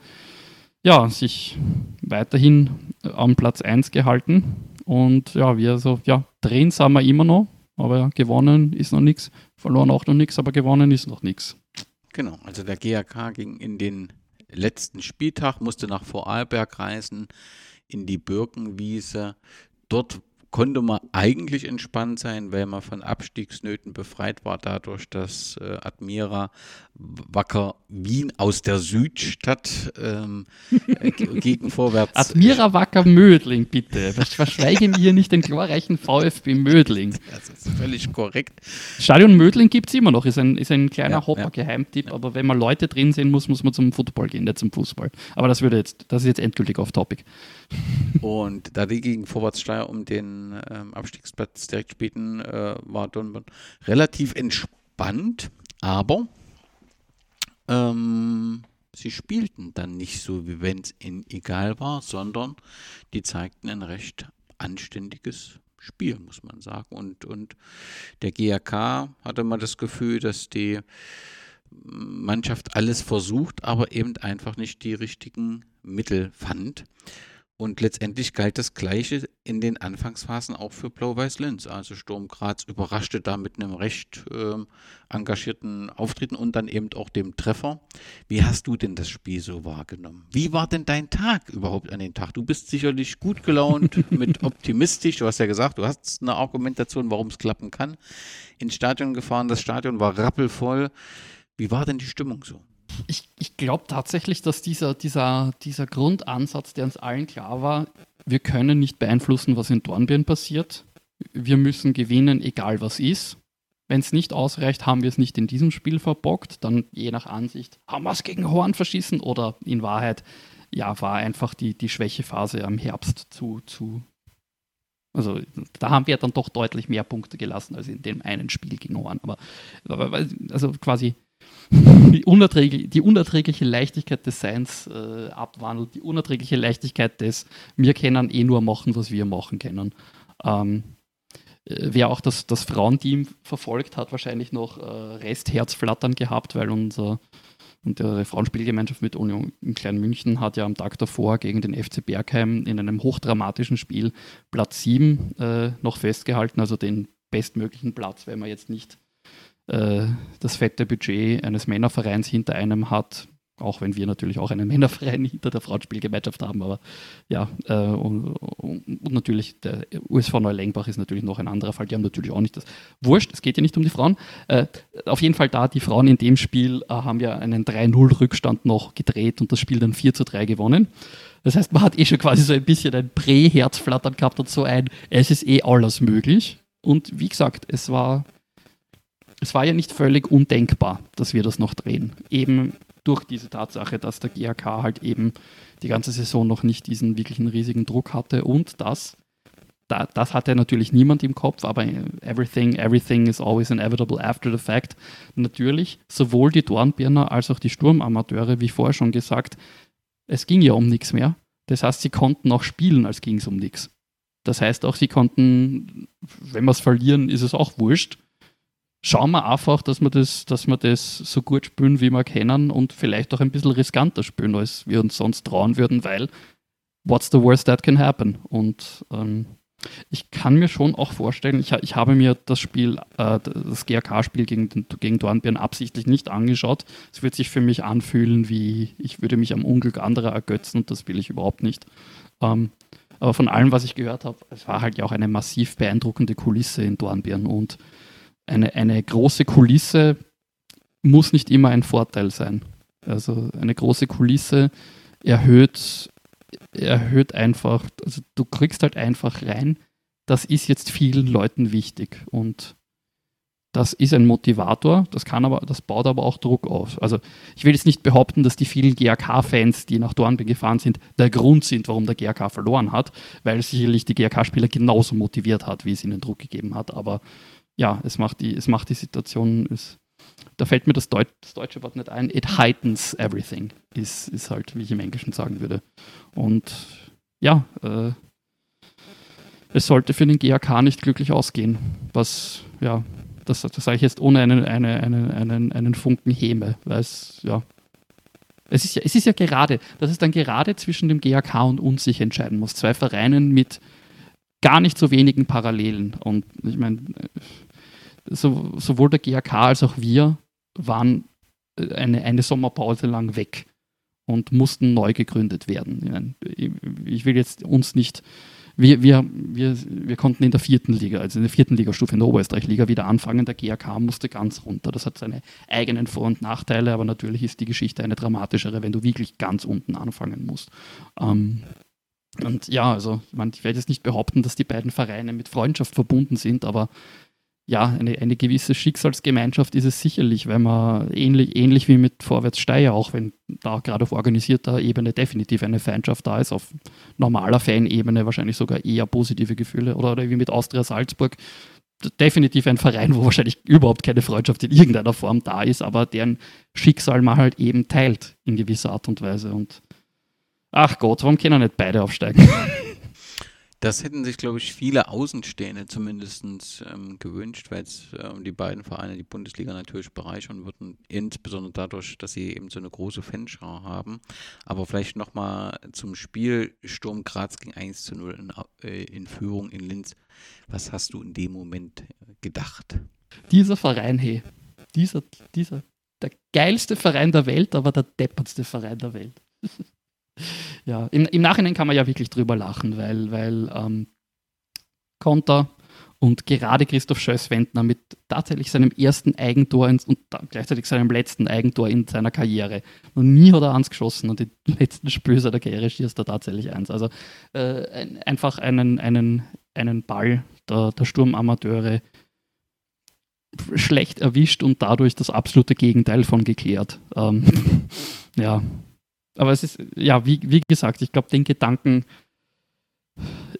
[SPEAKER 2] ja, sich weiterhin am Platz 1 gehalten. Und ja, wir so, ja, drehen sind wir immer noch aber gewonnen ist noch nichts, verloren auch noch nichts, aber gewonnen ist noch nichts.
[SPEAKER 1] Genau, also der GAK ging in den letzten Spieltag, musste nach Vorarlberg reisen, in die Birkenwiese. Dort konnte man eigentlich entspannt sein, weil man von Abstiegsnöten befreit war, dadurch, dass äh, Admira Wacker Wien aus der Südstadt ähm, äh, gegen vorwärts.
[SPEAKER 2] Admira Wacker Mödling, bitte. Verschweigen wir nicht den glorreichen VfB Mödling.
[SPEAKER 1] Das ist völlig korrekt.
[SPEAKER 2] Stadion Mödling gibt es immer noch, ist ein, ist ein kleiner ja, Hopper-Geheimtipp, ja. aber wenn man Leute drin sehen muss, muss man zum Football gehen, nicht zum Fußball. Aber das würde jetzt, das ist jetzt endgültig off topic.
[SPEAKER 1] Und da die gegen Vorwärtssteier um den ähm, Abstiegsplatz direkt spielten, äh, war Dornbirn relativ entspannt, aber ähm, sie spielten dann nicht so, wie wenn es ihnen egal war, sondern die zeigten ein recht anständiges Spiel, muss man sagen. Und, und der GAK hatte mal das Gefühl, dass die Mannschaft alles versucht, aber eben einfach nicht die richtigen Mittel fand. Und letztendlich galt das Gleiche in den Anfangsphasen auch für Blau-Weiß Linz. Also Sturm Graz überraschte da mit einem recht äh, engagierten Auftreten und dann eben auch dem Treffer. Wie hast du denn das Spiel so wahrgenommen? Wie war denn dein Tag überhaupt an den Tag? Du bist sicherlich gut gelaunt, mit optimistisch. Du hast ja gesagt, du hast eine Argumentation, warum es klappen kann. Ins Stadion gefahren, das Stadion war rappelvoll. Wie war denn die Stimmung so?
[SPEAKER 2] Ich, ich glaube tatsächlich, dass dieser, dieser, dieser Grundansatz, der uns allen klar war, wir können nicht beeinflussen, was in Dornbirn passiert. Wir müssen gewinnen, egal was ist. Wenn es nicht ausreicht, haben wir es nicht in diesem Spiel verbockt. Dann je nach Ansicht, haben wir es gegen Horn verschießen oder in Wahrheit, ja, war einfach die, die Schwächephase am Herbst zu, zu. Also da haben wir dann doch deutlich mehr Punkte gelassen als in dem einen Spiel gegen Horn. Aber, aber also quasi die, unerträglich, die unerträgliche Leichtigkeit des Seins äh, abwandelt, die unerträgliche Leichtigkeit des Wir können eh nur machen, was wir machen können. Ähm, äh, wer auch das, das Frauenteam verfolgt hat, wahrscheinlich noch äh, Restherzflattern gehabt, weil unser und der Frauenspielgemeinschaft mit Union in Klein München hat ja am Tag davor gegen den FC Bergheim in einem hochdramatischen Spiel Platz 7 äh, noch festgehalten, also den bestmöglichen Platz, wenn man jetzt nicht äh, das fette Budget eines Männervereins hinter einem hat, auch wenn wir natürlich auch einen Männerverein hinter der Frauenspielgemeinschaft haben, aber ja, äh, und, und, natürlich der USV Neulengbach ist natürlich noch ein anderer Fall, die haben natürlich auch nicht das. Wurscht, es geht ja nicht um die Frauen. Äh, auf jeden Fall da, die Frauen in dem Spiel äh, haben ja einen 3-0-Rückstand noch gedreht und das Spiel dann 4 zu 3 gewonnen. Das heißt, man hat eh schon quasi so ein bisschen ein Prä-Herzflattern gehabt und so ein, es ist eh alles möglich. Und wie gesagt, es war es war ja nicht völlig undenkbar, dass wir das noch drehen. Eben durch diese Tatsache, dass der GAK halt eben die ganze Saison noch nicht diesen wirklichen riesigen Druck hatte und das, da, das hatte natürlich niemand im Kopf, aber everything, everything is always inevitable after the fact. Natürlich, sowohl die Dornbirner als auch die Sturmamateure, wie vorher schon gesagt, es ging ja um nichts mehr. Das heißt, sie konnten auch spielen, als ging es um nichts. Das heißt auch, sie konnten, wenn wir es verlieren, ist es auch wurscht schauen wir einfach, dass wir das, dass wir das so gut spielen, wie wir kennen und vielleicht auch ein bisschen riskanter spielen, als wir uns sonst trauen würden, weil what's the worst that can happen? Und ähm, ich kann mir schon auch vorstellen, ich, ich habe mir das Spiel, äh, das GRK-Spiel gegen, gegen Dornbirn absichtlich nicht angeschaut. Es wird sich für mich anfühlen, wie ich würde mich am Unglück anderer ergötzen und das will ich überhaupt nicht. Ähm, aber von allem, was ich gehört habe, es war halt ja auch eine massiv beeindruckende Kulisse in Dornbirn und eine, eine große Kulisse muss nicht immer ein Vorteil sein. Also eine große Kulisse erhöht, erhöht einfach, also du kriegst halt einfach rein, das ist jetzt vielen Leuten wichtig und das ist ein Motivator, das kann aber, das baut aber auch Druck auf. Also ich will jetzt nicht behaupten, dass die vielen GAK-Fans, die nach Dornbirn gefahren sind, der Grund sind, warum der GAK verloren hat, weil sicherlich die GAK-Spieler genauso motiviert hat, wie es ihnen Druck gegeben hat. Aber ja, es macht die, es macht die Situation, es, da fällt mir das, Deut das, deutsche Wort nicht ein, it heightens everything, ist, ist halt, wie ich im Englischen sagen würde. Und ja, äh, es sollte für den GAK nicht glücklich ausgehen, was, ja, das, das sage ich jetzt ohne einen, eine, eine, einen, einen Funken Häme, weil es, ja, es ist ja, es ist ja gerade, dass es dann gerade zwischen dem GAK und uns sich entscheiden muss. Zwei Vereinen mit gar nicht so wenigen Parallelen. Und ich meine, so, sowohl der GAK als auch wir waren äh, eine, eine Sommerpause lang weg und mussten neu gegründet werden. Ich will jetzt uns nicht, wir, wir, wir, wir konnten in der vierten Liga, also in der vierten Ligastufe in der Oberösterreich-Liga wieder anfangen. Der GAK musste ganz runter. Das hat seine eigenen Vor- und Nachteile, aber natürlich ist die Geschichte eine dramatischere, wenn du wirklich ganz unten anfangen musst. Ähm, und ja, also ich werde jetzt nicht behaupten, dass die beiden Vereine mit Freundschaft verbunden sind, aber ja, eine, eine gewisse Schicksalsgemeinschaft ist es sicherlich, weil man ähnlich, ähnlich wie mit Vorwärts Steyr, auch wenn da gerade auf organisierter Ebene definitiv eine Feindschaft da ist, auf normaler Fanebene wahrscheinlich sogar eher positive Gefühle oder, oder wie mit Austria Salzburg, definitiv ein Verein, wo wahrscheinlich überhaupt keine Freundschaft in irgendeiner Form da ist, aber deren Schicksal man halt eben teilt in gewisser Art und Weise und ach Gott, warum können nicht beide aufsteigen?
[SPEAKER 1] Das hätten sich, glaube ich, viele Außenstehende zumindest ähm, gewünscht, weil es ähm, die beiden Vereine die Bundesliga natürlich bereichern würden, insbesondere dadurch, dass sie eben so eine große Fanschar haben. Aber vielleicht nochmal zum Spiel Sturm Graz ging 1 zu 0 in, äh, in Führung in Linz. Was hast du in dem Moment gedacht?
[SPEAKER 2] Dieser Verein, hey, dieser, dieser, der geilste Verein der Welt, aber der deppertste Verein der Welt. ja, im, im, Nachhinein kann man ja wirklich drüber lachen, weil, weil ähm, Konter und gerade Christoph Schöss-Wendner mit tatsächlich seinem ersten Eigentor und gleichzeitig seinem letzten Eigentor in seiner Karriere. Noch nie hat er eins geschossen und die letzten Spiele seiner Karriere schießt er tatsächlich eins. Also äh, einfach einen, einen, einen Ball der, der Sturmamateure schlecht erwischt und dadurch das absolute Gegenteil von geklärt. Ähm, ja, aber es ist, ja, wie, wie gesagt, ich glaube, den Gedanken,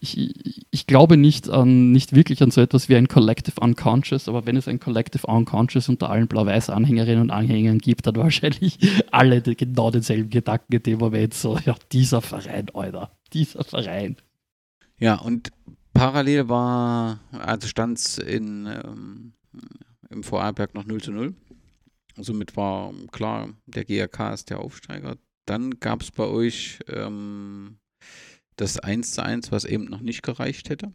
[SPEAKER 2] ich, ich glaube nicht an, nicht wirklich an so etwas wie ein Collective Unconscious, aber wenn es ein Collective Unconscious unter allen Blau-Weiß-Anhängerinnen und Anhängern gibt, dann wahrscheinlich alle genau denselben Gedanken in dem Moment so, ja, dieser Verein, Alter, dieser Verein.
[SPEAKER 1] Ja, und parallel war, also stand es ähm, im Vorarlberg noch 0 zu 0. Somit war klar, der GRK ist der Aufsteiger. Dann gab es bei euch ähm, das 1 zu 1, was eben noch nicht gereicht hätte.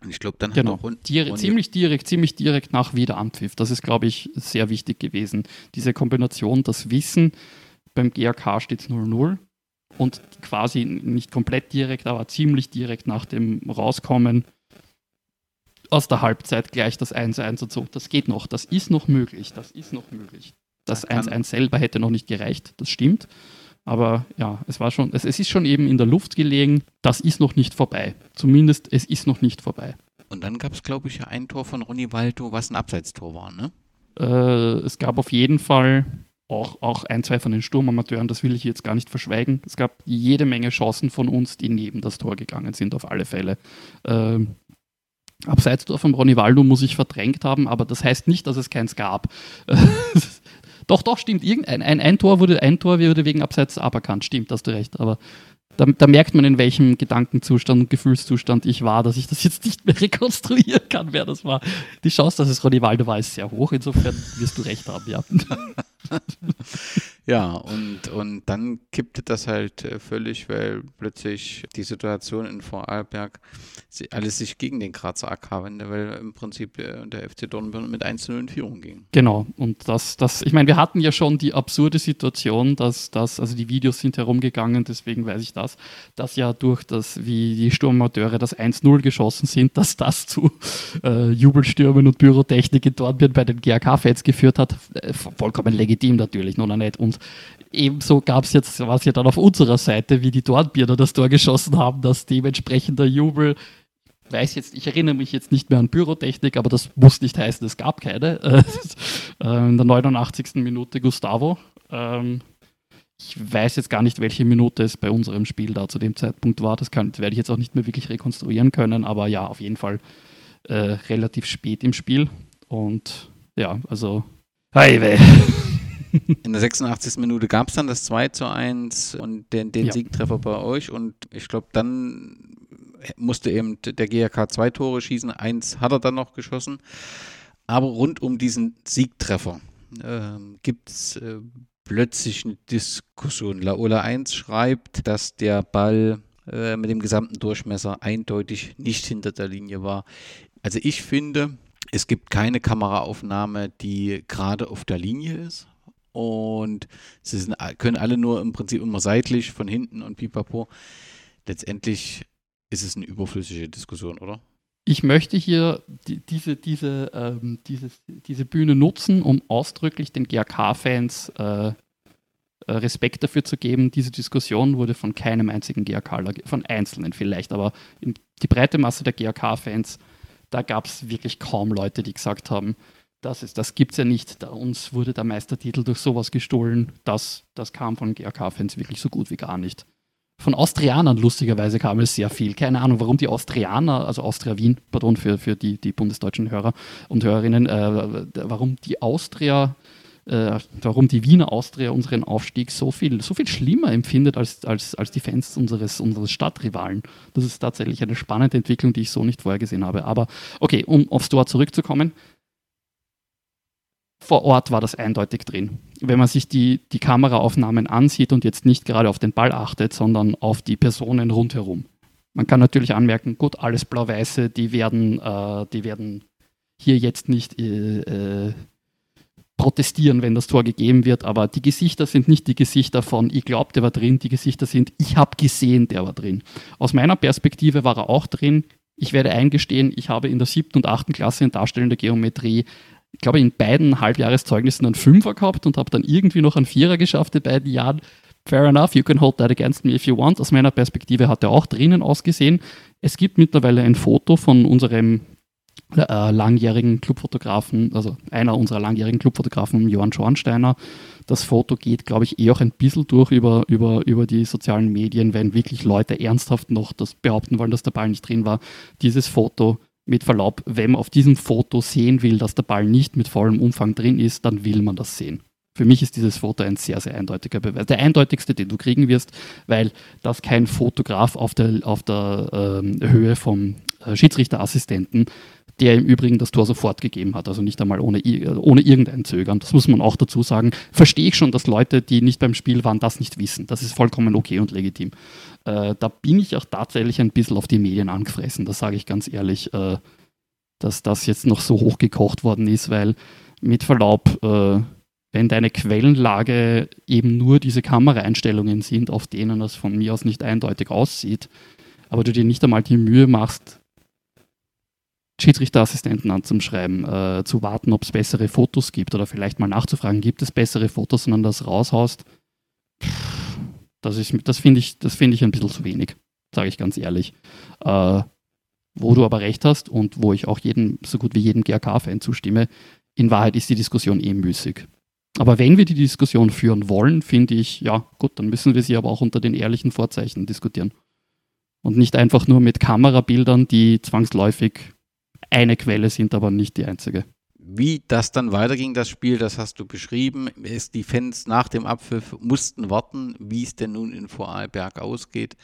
[SPEAKER 2] Und ich glaube, dann genau. hat auch Dire ziemlich direkt, ziemlich direkt nach Wiederanpfiff. Das ist, glaube ich, sehr wichtig gewesen. Diese Kombination, das Wissen, beim GRK steht es 0-0 und quasi nicht komplett direkt, aber ziemlich direkt nach dem Rauskommen aus der Halbzeit gleich das 1-1 und so. Das geht noch, das ist noch möglich, das ist noch möglich. Das 1-1 selber hätte noch nicht gereicht, das stimmt. Aber ja, es war schon, es, es ist schon eben in der Luft gelegen, das ist noch nicht vorbei. Zumindest es ist noch nicht vorbei.
[SPEAKER 1] Und dann gab es, glaube ich, ein Tor von Ronny Walto, was ein Abseitstor war, ne?
[SPEAKER 2] Äh, es gab auf jeden Fall auch, auch ein, zwei von den Sturmamateuren, das will ich jetzt gar nicht verschweigen. Es gab jede Menge Chancen von uns, die neben das Tor gegangen sind, auf alle Fälle. Äh, Abseitstor von Ronny Waldo muss ich verdrängt haben, aber das heißt nicht, dass es keins gab. Doch, doch, stimmt. Irgendein, ein, ein Tor wurde, ein Tor wurde wegen Abseits aberkannt. Stimmt, hast du recht. Aber da, da, merkt man, in welchem Gedankenzustand und Gefühlszustand ich war, dass ich das jetzt nicht mehr rekonstruieren kann, wer das war. Die Chance, dass es Ronivaldo war, ist sehr hoch. Insofern wirst du recht haben, ja.
[SPEAKER 1] Ja, und, und dann kippte das halt äh, völlig, weil plötzlich die Situation in Vorarlberg alles sich gegen den Grazer AK wendete, weil im Prinzip der, der FC Dornbirn mit 1 0 in Führung ging.
[SPEAKER 2] Genau, und das, das, ich meine, wir hatten ja schon die absurde Situation, dass das, also die Videos sind herumgegangen, deswegen weiß ich das, dass ja durch das, wie die Sturmamateure das 1-0 geschossen sind, dass das zu äh, Jubelstürmen und Pyrotechnik in Dornbirn bei den GAK-Fans geführt hat. Äh, vollkommen legitim natürlich, noch nicht. Ebenso gab es jetzt, was ja dann auf unserer Seite, wie die Dornbirner das Tor geschossen haben, dass dementsprechender Jubel weiß jetzt, ich erinnere mich jetzt nicht mehr an Pyrotechnik, aber das muss nicht heißen, es gab keine. Äh, in der 89. Minute Gustavo. Ähm, ich weiß jetzt gar nicht, welche Minute es bei unserem Spiel da zu dem Zeitpunkt war. Das, kann, werde ich jetzt auch nicht mehr wirklich rekonstruieren können, aber ja, auf jeden Fall äh, relativ spät im Spiel. Und ja, also. Highway.
[SPEAKER 1] In der 86. Minute gab es dann das 2 zu 1 und den, den ja. Siegtreffer bei euch und ich glaube, dann musste eben der GRK zwei Tore schießen. Eins hat er dann noch geschossen. Aber rund um diesen Siegtreffer äh, gibt es äh, plötzlich eine Diskussion. Laola 1 schreibt, dass der Ball äh, mit dem gesamten Durchmesser eindeutig nicht hinter der Linie war. Also ich finde, es gibt keine Kameraaufnahme, die gerade auf der Linie ist und sie sind, können alle nur im Prinzip immer seitlich von hinten und pipapo. Letztendlich ist es eine überflüssige Diskussion, oder?
[SPEAKER 2] Ich möchte hier die, diese, diese, ähm, dieses, diese Bühne nutzen, um ausdrücklich den GRK-Fans äh, äh, Respekt dafür zu geben. Diese Diskussion wurde von keinem einzigen GRK, von Einzelnen vielleicht, aber die breite Masse der GRK-Fans, da gab es wirklich kaum Leute, die gesagt haben, das, ist, das gibt es ja nicht. Da uns wurde der Meistertitel durch sowas gestohlen. Das, das kam von GRK-Fans wirklich so gut wie gar nicht. Von Austrianern lustigerweise kam es sehr viel. Keine Ahnung, warum die Austrianer, also Austria Wien, pardon, für, für die, die bundesdeutschen Hörer und Hörerinnen, äh, warum die Austria äh, warum die Wiener Austria unseren Aufstieg so viel, so viel schlimmer empfindet als, als, als die Fans unseres, unseres Stadtrivalen. Das ist tatsächlich eine spannende Entwicklung, die ich so nicht vorher gesehen habe. Aber okay, um aufs Tor zurückzukommen. Vor Ort war das eindeutig drin. Wenn man sich die, die Kameraaufnahmen ansieht und jetzt nicht gerade auf den Ball achtet, sondern auf die Personen rundherum. Man kann natürlich anmerken, gut, alles Blau-Weiße, die werden, äh, die werden hier jetzt nicht äh, äh protestieren, wenn das Tor gegeben wird, aber die Gesichter sind nicht die Gesichter von ich glaube, der war drin, die Gesichter sind ich habe gesehen, der war drin. Aus meiner Perspektive war er auch drin. Ich werde eingestehen, ich habe in der siebten und achten Klasse in darstellender Geometrie, ich glaube, in beiden Halbjahreszeugnissen einen Fünfer gehabt und habe dann irgendwie noch einen Vierer geschafft in beiden Jahren. Fair enough, you can hold that against me if you want. Aus meiner Perspektive hat er auch drinnen ausgesehen. Es gibt mittlerweile ein Foto von unserem äh, langjährigen Clubfotografen, also einer unserer langjährigen Clubfotografen, Johann Schornsteiner. Das Foto geht, glaube ich, eh auch ein bisschen durch über, über, über die sozialen Medien, wenn wirklich Leute ernsthaft noch das behaupten wollen, dass der Ball nicht drin war. Dieses Foto, mit Verlaub, wenn man auf diesem Foto sehen will, dass der Ball nicht mit vollem Umfang drin ist, dann will man das sehen. Für mich ist dieses Foto ein sehr, sehr eindeutiger Beweis. Der eindeutigste, den du kriegen wirst, weil das kein Fotograf auf der, auf der ähm, Höhe vom äh, Schiedsrichterassistenten der im Übrigen das Tor sofort gegeben hat, also nicht einmal ohne, ohne irgendein Zögern. Das muss man auch dazu sagen. Verstehe ich schon, dass Leute, die nicht beim Spiel waren, das nicht wissen. Das ist vollkommen okay und legitim. Äh, da bin ich auch tatsächlich ein bisschen auf die Medien angefressen, das sage ich ganz ehrlich, äh, dass das jetzt noch so hochgekocht worden ist, weil mit Verlaub, äh, wenn deine Quellenlage eben nur diese Kameraeinstellungen sind, auf denen es von mir aus nicht eindeutig aussieht, aber du dir nicht einmal die Mühe machst, Schiedsrichterassistenten anzuschreiben, äh, zu warten, ob es bessere Fotos gibt oder vielleicht mal nachzufragen, gibt es bessere Fotos, sondern das raushaust, das, das finde ich, find ich ein bisschen zu wenig, sage ich ganz ehrlich. Äh, wo du aber recht hast und wo ich auch jedem, so gut wie jedem GRK-Fan zustimme, in Wahrheit ist die Diskussion eh müßig. Aber wenn wir die Diskussion führen wollen, finde ich, ja, gut, dann müssen wir sie aber auch unter den ehrlichen Vorzeichen diskutieren. Und nicht einfach nur mit Kamerabildern, die zwangsläufig eine Quelle sind, aber nicht die einzige.
[SPEAKER 1] Wie das dann weiterging, das Spiel, das hast du beschrieben. Die Fans nach dem Abpfiff mussten warten, wie es denn nun in Vorarlberg ausgeht.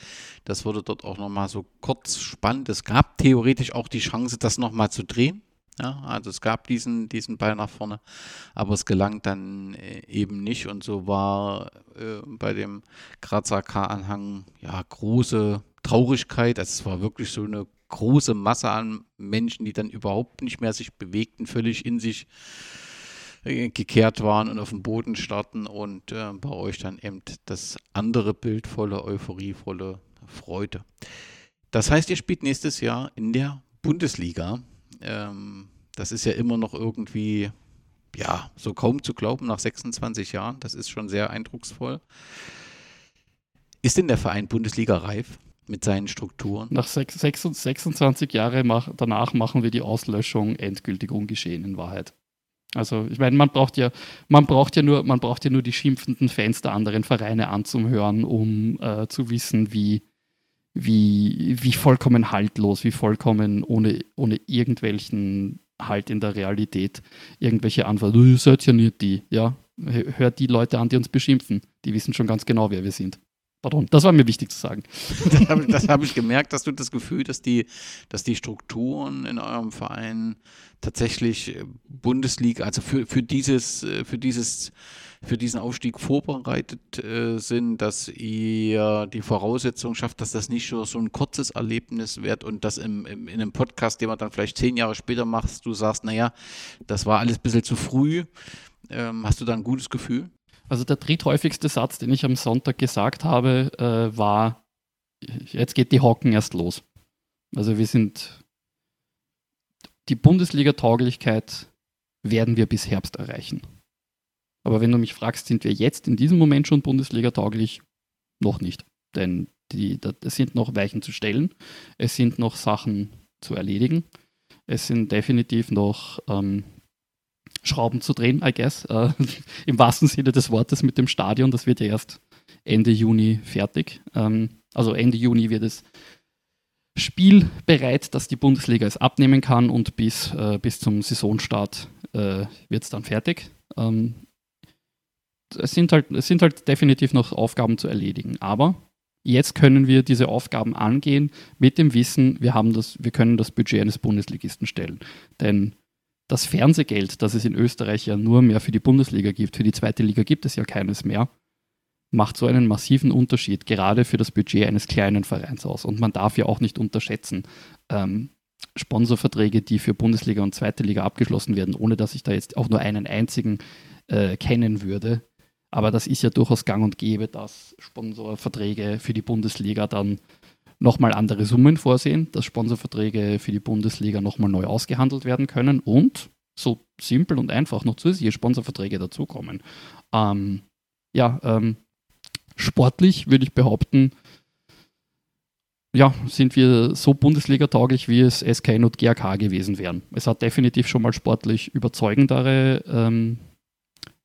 [SPEAKER 1] Das wurde dort auch nochmal so kurz spannend. Es gab theoretisch auch die Chance, das nochmal zu drehen. Ja, also es gab diesen, diesen Ball nach vorne, aber es gelang dann äh, eben nicht. Und so war äh, bei dem Grazer K-Anhang ja große Traurigkeit. Also es war wirklich so eine große Masse an Menschen, die dann überhaupt nicht mehr sich bewegten, völlig in sich äh, gekehrt waren und auf dem Boden starten und äh, bei euch dann eben das andere Bild voller Euphorie, voller Freude. Das heißt, ihr spielt nächstes Jahr in der Bundesliga. Ähm, das ist ja immer noch irgendwie, ja, so kaum zu glauben nach 26 Jahren. Das ist schon sehr eindrucksvoll. Ist denn der Verein Bundesliga reif? Mit seinen Strukturen.
[SPEAKER 2] Nach 26 Jahren mach, danach machen wir die Auslöschung endgültig ungeschehen in Wahrheit. Also ich meine, man braucht ja, man braucht ja nur, man braucht ja nur die schimpfenden Fans der anderen Vereine anzuhören, um äh, zu wissen, wie, wie, wie vollkommen haltlos, wie vollkommen ohne, ohne irgendwelchen Halt in der Realität irgendwelche Antworten. Ihr seid ja nicht die, ja. Hört die Leute an, die uns beschimpfen. Die wissen schon ganz genau, wer wir sind. Pardon, das war mir wichtig zu sagen.
[SPEAKER 1] das habe hab ich gemerkt, dass du das Gefühl, dass die, dass die Strukturen in eurem Verein tatsächlich äh, Bundesliga, also für, für dieses, äh, für dieses, für diesen Aufstieg vorbereitet äh, sind, dass ihr die Voraussetzung schafft, dass das nicht so, so ein kurzes Erlebnis wird und dass im, im, in einem Podcast, den man dann vielleicht zehn Jahre später machst, du sagst, naja, das war alles ein bisschen zu früh. Ähm, hast du da ein gutes Gefühl?
[SPEAKER 2] Also der dritthäufigste Satz, den ich am Sonntag gesagt habe, äh, war, jetzt geht die Hocken erst los. Also wir sind, die Bundesliga-Tauglichkeit werden wir bis Herbst erreichen. Aber wenn du mich fragst, sind wir jetzt in diesem Moment schon Bundesliga-tauglich? Noch nicht. Denn die, es sind noch Weichen zu stellen, es sind noch Sachen zu erledigen, es sind definitiv noch ähm, Schrauben zu drehen, I guess. Äh, Im wahrsten Sinne des Wortes mit dem Stadion. Das wird ja erst Ende Juni fertig. Ähm, also Ende Juni wird es spielbereit, dass die Bundesliga es abnehmen kann und bis, äh, bis zum Saisonstart äh, wird es dann fertig. Ähm, es sind halt, es sind halt definitiv noch Aufgaben zu erledigen. Aber jetzt können wir diese Aufgaben angehen mit dem Wissen, wir haben das, wir können das Budget eines Bundesligisten stellen. Denn das Fernsehgeld, das es in Österreich ja nur mehr für die Bundesliga gibt, für die zweite Liga gibt es ja keines mehr, macht so einen massiven Unterschied, gerade für das Budget eines kleinen Vereins aus. Und man darf ja auch nicht unterschätzen, ähm, Sponsorverträge, die für Bundesliga und zweite Liga abgeschlossen werden, ohne dass ich da jetzt auch nur einen einzigen äh, kennen würde. Aber das ist ja durchaus gang und gäbe, dass Sponsorverträge für die Bundesliga dann nochmal andere Summen vorsehen, dass Sponsorverträge für die Bundesliga nochmal neu ausgehandelt werden können und so simpel und einfach noch zusätzliche Sponsorverträge dazukommen. Ähm, ja, ähm, sportlich würde ich behaupten, ja, sind wir so Bundesliga-tauglich, wie es SK und GRK gewesen wären. Es hat definitiv schon mal sportlich überzeugendere ähm,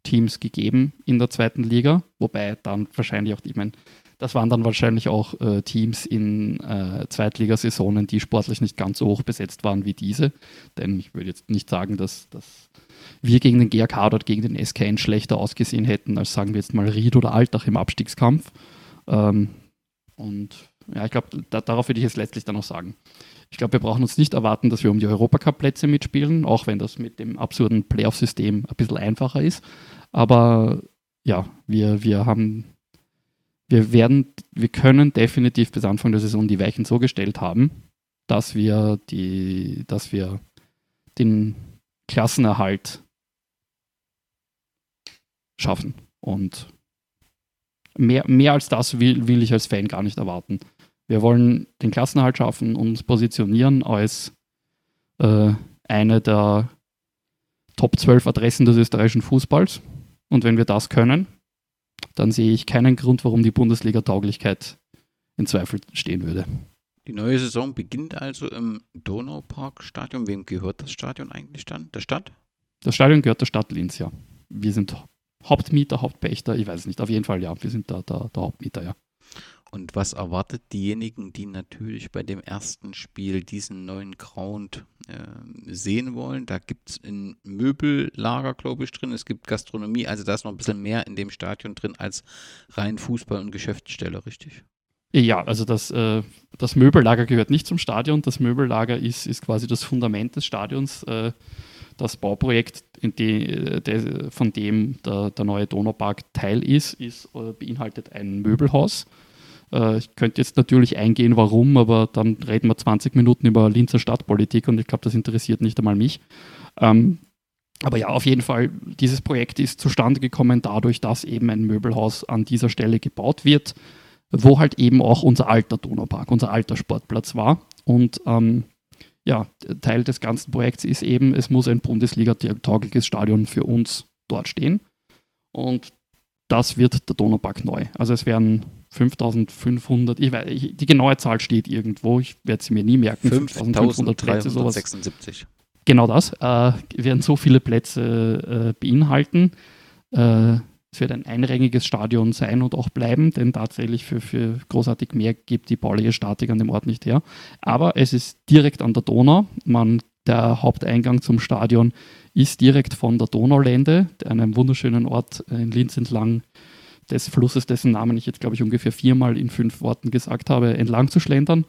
[SPEAKER 2] Teams gegeben in der zweiten Liga, wobei dann wahrscheinlich auch, ich meine, das waren dann wahrscheinlich auch äh, Teams in äh, Zweitligasaisonen, die sportlich nicht ganz so hoch besetzt waren wie diese. Denn ich würde jetzt nicht sagen, dass, dass wir gegen den GRK oder gegen den SKN schlechter ausgesehen hätten, als sagen wir jetzt mal Ried oder Altach im Abstiegskampf. Ähm, und ja, ich glaube, da, darauf würde ich jetzt letztlich dann noch sagen. Ich glaube, wir brauchen uns nicht erwarten, dass wir um die Europacup-Plätze mitspielen, auch wenn das mit dem absurden Playoff-System ein bisschen einfacher ist. Aber ja, wir, wir haben, wir werden, wir können definitiv bis Anfang der Saison die Weichen so gestellt haben, dass wir die, dass wir den Klassenerhalt schaffen. Und mehr, mehr als das will, will ich als Fan gar nicht erwarten. Wir wollen den Klassenerhalt schaffen, uns positionieren als äh, eine der Top 12 Adressen des österreichischen Fußballs. Und wenn wir das können, dann sehe ich keinen Grund, warum die Bundesliga-Tauglichkeit in Zweifel stehen würde.
[SPEAKER 1] Die neue Saison beginnt also im Donauparkstadion. Wem gehört das Stadion eigentlich dann? Der Stadt?
[SPEAKER 2] Das Stadion gehört der Stadt Linz, ja. Wir sind Hauptmieter, Hauptpächter, ich weiß es nicht. Auf jeden Fall, ja. Wir sind da der, der Hauptmieter, ja.
[SPEAKER 1] Und was erwartet diejenigen, die natürlich bei dem ersten Spiel diesen neuen Ground äh, sehen wollen? Da gibt es ein Möbellager, glaube ich, drin. Es gibt Gastronomie. Also da ist noch ein bisschen mehr in dem Stadion drin als rein Fußball und Geschäftsstelle, richtig?
[SPEAKER 2] Ja, also das, äh, das Möbellager gehört nicht zum Stadion. Das Möbellager ist, ist quasi das Fundament des Stadions. Äh, das Bauprojekt, die, de, von dem der, der, neue Donaupark Teil ist, ist äh, beinhaltet ein Möbelhaus. Äh, ich könnte jetzt natürlich eingehen, warum, aber dann reden wir 20 Minuten über Linzer Stadtpolitik und ich glaube, das interessiert nicht einmal mich. Ähm, aber ja, auf jeden Fall, dieses Projekt ist zustande gekommen dadurch, dass eben ein Möbelhaus an dieser Stelle gebaut wird wo halt eben auch unser alter Donaupark, unser alter Sportplatz war. Und ähm, ja, Teil des ganzen Projekts ist eben, es muss ein Bundesliga-taugliches Stadion für uns dort stehen. Und das wird der Donaupark neu. Also es werden 5500, ich weiß, ich, die genaue Zahl steht irgendwo, ich werde sie mir nie merken.
[SPEAKER 1] 5500 Plätze, sowas. 76.
[SPEAKER 2] Genau das, äh, werden so viele Plätze äh, beinhalten. Äh, es wird ein einrängiges Stadion sein und auch bleiben, denn tatsächlich für, für großartig mehr gibt die bauliche Statik an dem Ort nicht her. Aber es ist direkt an der Donau. Man, der Haupteingang zum Stadion ist direkt von der Donaulände, einem wunderschönen Ort in Linz entlang des Flusses, dessen Namen ich jetzt, glaube ich, ungefähr viermal in fünf Worten gesagt habe, entlang zu schlendern.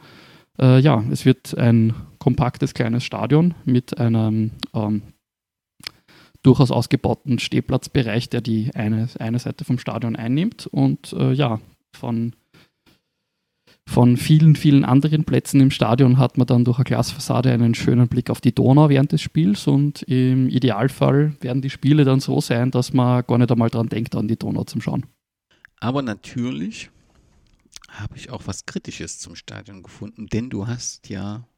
[SPEAKER 2] Äh, ja, es wird ein kompaktes kleines Stadion mit einem ähm, durchaus ausgebauten Stehplatzbereich, der die eine, eine Seite vom Stadion einnimmt. Und äh, ja, von, von vielen, vielen anderen Plätzen im Stadion hat man dann durch eine Glasfassade einen schönen Blick auf die Donau während des Spiels. Und im Idealfall werden die Spiele dann so sein, dass man gar nicht einmal dran denkt, an die Donau zum Schauen.
[SPEAKER 1] Aber natürlich habe ich auch was Kritisches zum Stadion gefunden, denn du hast ja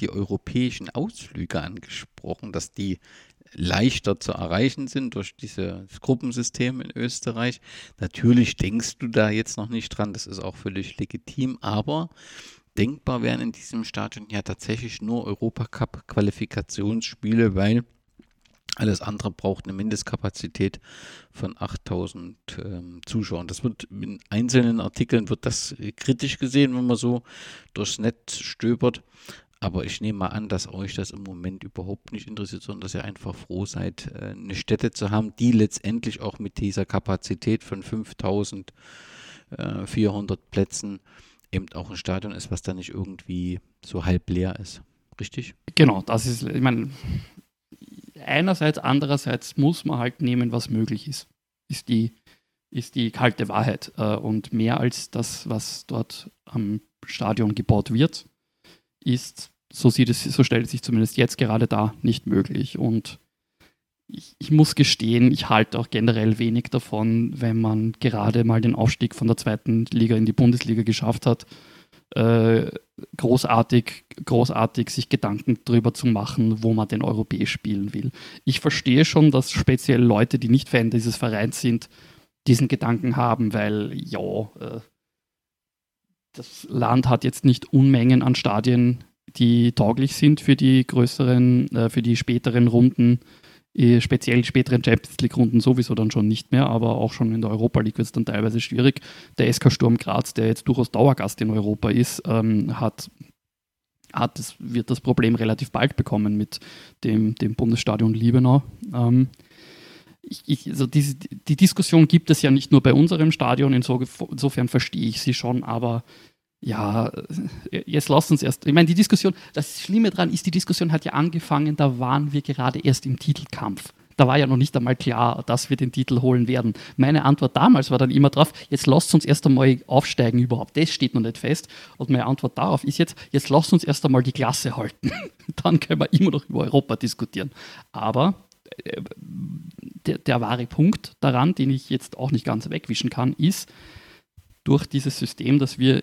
[SPEAKER 1] die europäischen Ausflüge angesprochen, dass die leichter zu erreichen sind durch dieses Gruppensystem in Österreich. Natürlich denkst du da jetzt noch nicht dran, das ist auch völlig legitim, aber denkbar wären in diesem Stadion ja tatsächlich nur Europacup-Qualifikationsspiele, weil alles andere braucht eine Mindestkapazität von 8000 ähm, Zuschauern. Das wird in einzelnen Artikeln wird das kritisch gesehen, wenn man so durchs Netz stöbert. aber ich nehme mal an, dass euch das im Moment überhaupt nicht interessiert, sondern dass ihr einfach froh seid, äh, eine Stätte zu haben, die letztendlich auch mit dieser Kapazität von 5400 Plätzen eben auch ein Stadion ist, was da nicht irgendwie so halb leer ist. Richtig?
[SPEAKER 2] Genau, das ist, ich meine, einerseits, andererseits muss man halt nehmen, was möglich ist. Ist die, ist die kalte Wahrheit. Äh, und mehr als das, was dort am Stadion gebaut wird, ist, so sieht es, so stellt es sich zumindest jetzt gerade da, nicht möglich. Und ich, ich, muss gestehen, ich halte auch generell wenig davon, wenn man gerade mal den Aufstieg von der zweiten Liga in die Bundesliga geschafft hat, äh, großartig, großartig sich Gedanken darüber zu machen, wo man den europäisch spielen will. Ich verstehe schon, dass speziell Leute, die nicht Fan dieses Vereins sind, diesen Gedanken haben, weil ja, äh, das Land hat jetzt nicht Unmengen an Stadien, die tauglich sind für die größeren, äh, für die späteren Runden, speziell späteren Champions League-Runden sowieso dann schon nicht mehr, aber auch schon in der Europa League wird es dann teilweise schwierig. Der SK Sturm Graz, der jetzt durchaus Dauergast in Europa ist, ähm, hat hat das, wird das Problem relativ bald bekommen mit dem, dem Bundesstadion Liebenau. Ähm, ich, ich, also diese, die Diskussion gibt es ja nicht nur bei unserem Stadion, insofern verstehe ich sie schon, aber ja, äh, jetzt lasst uns erst. Ich meine, die Diskussion, das Schlimme daran ist, die Diskussion hat ja angefangen, da waren wir gerade erst im Titelkampf. Da war ja noch nicht einmal klar, dass wir den Titel holen werden. Meine Antwort damals war dann immer drauf, jetzt lasst uns erst einmal aufsteigen überhaupt. Das steht noch nicht fest. Und meine Antwort darauf ist jetzt, jetzt lasst uns erst einmal die Klasse halten. dann können wir immer noch über Europa diskutieren. Aber äh, der, der wahre Punkt daran, den ich jetzt auch nicht ganz wegwischen kann, ist, durch dieses System, das wir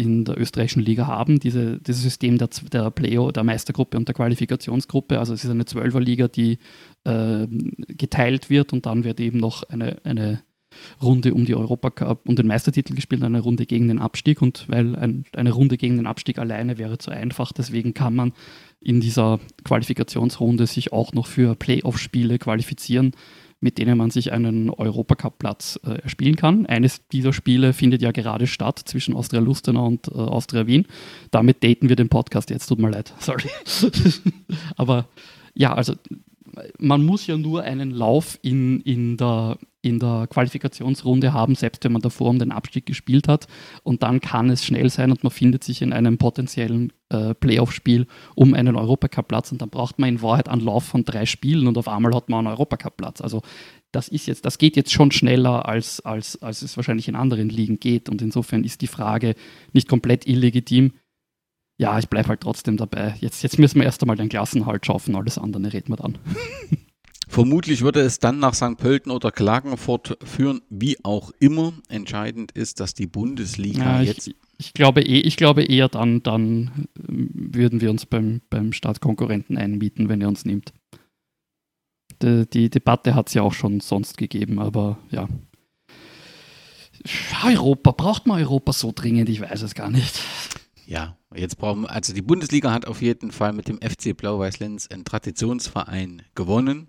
[SPEAKER 2] in der österreichischen Liga haben, diese, dieses System der, der Playo, der Meistergruppe und der Qualifikationsgruppe. Also es ist eine Zwölferliga, die äh, geteilt wird und dann wird eben noch eine, eine Runde um die Europacup und den Meistertitel gespielt, eine Runde gegen den Abstieg. Und weil ein, eine Runde gegen den Abstieg alleine wäre zu einfach, deswegen kann man in dieser Qualifikationsrunde sich auch noch für Playoff-Spiele qualifizieren mit denen man sich einen Europacup-Platz äh, erspielen kann. Eines dieser Spiele findet ja gerade statt zwischen Austria Lustenau und äh, Austria Wien. Damit daten wir den Podcast jetzt, tut mir leid, sorry. Aber ja, also man muss ja nur einen Lauf in, in, der, in der Qualifikationsrunde haben, selbst wenn man davor um den Abstieg gespielt hat. Und dann kann es schnell sein und man findet sich in einem potenziellen äh, Playoff-Spiel um einen Europacup-Platz. Und dann braucht man in Wahrheit einen Lauf von drei Spielen und auf einmal hat man einen Europacup-Platz. Also das ist jetzt, das geht jetzt schon schneller, als, als, als es wahrscheinlich in anderen Ligen geht. Und insofern ist die Frage nicht komplett illegitim ja, ich bleibe halt trotzdem dabei. Jetzt, jetzt müssen wir erst einmal den Klassenhalt schaffen, alles andere reden wir dann.
[SPEAKER 1] Vermutlich würde es dann nach St. Pölten oder Klagenfurt führen, wie auch immer. Entscheidend ist, dass die Bundesliga
[SPEAKER 2] ja,
[SPEAKER 1] jetzt.
[SPEAKER 2] Ich, glaube eh, ich glaube eher dann, dann ähm, würden wir uns beim, beim Staatskonkurrenten einmieten, wenn er uns nimmt. Die, die Debatte hat es ja auch schon sonst gegeben, aber ja. Europa, braucht man Europa so dringend? Ich weiß es gar nicht.
[SPEAKER 1] Ja, jetzt brauchen wir, also die Bundesliga hat auf jeden Fall mit dem FC Blau-Weiß-Linz einen Traditionsverein gewonnen.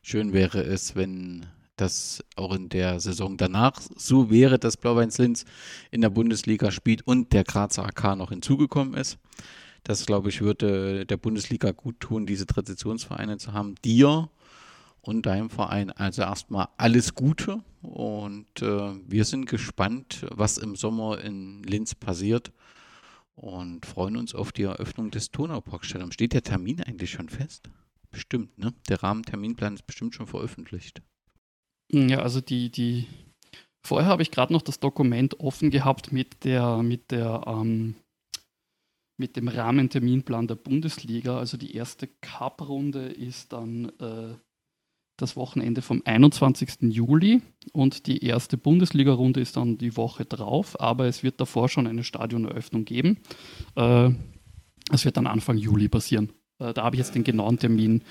[SPEAKER 1] Schön wäre es, wenn das auch in der Saison danach so wäre, dass Blau-Weiß-Linz in der Bundesliga spielt und der Grazer AK noch hinzugekommen ist. Das, glaube ich, würde der Bundesliga gut tun, diese Traditionsvereine zu haben. Dir und deinem Verein also erstmal alles Gute und äh, wir sind gespannt, was im Sommer in Linz passiert und freuen uns auf die Eröffnung des Donauparkstadions. Steht der Termin eigentlich schon fest? Bestimmt, ne? Der Rahmenterminplan ist bestimmt schon veröffentlicht.
[SPEAKER 2] Ja, also die, die vorher habe ich gerade noch das Dokument offen gehabt mit der, mit der, ähm, mit dem Rahmenterminplan der Bundesliga. Also die erste Cup-Runde ist dann äh, das Wochenende vom 21. Juli und die erste Bundesliga-Runde ist dann die Woche drauf, aber es wird davor schon eine Stadioneröffnung geben. Äh, das wird dann Anfang Juli passieren. Äh, da habe ich jetzt den genauen Termin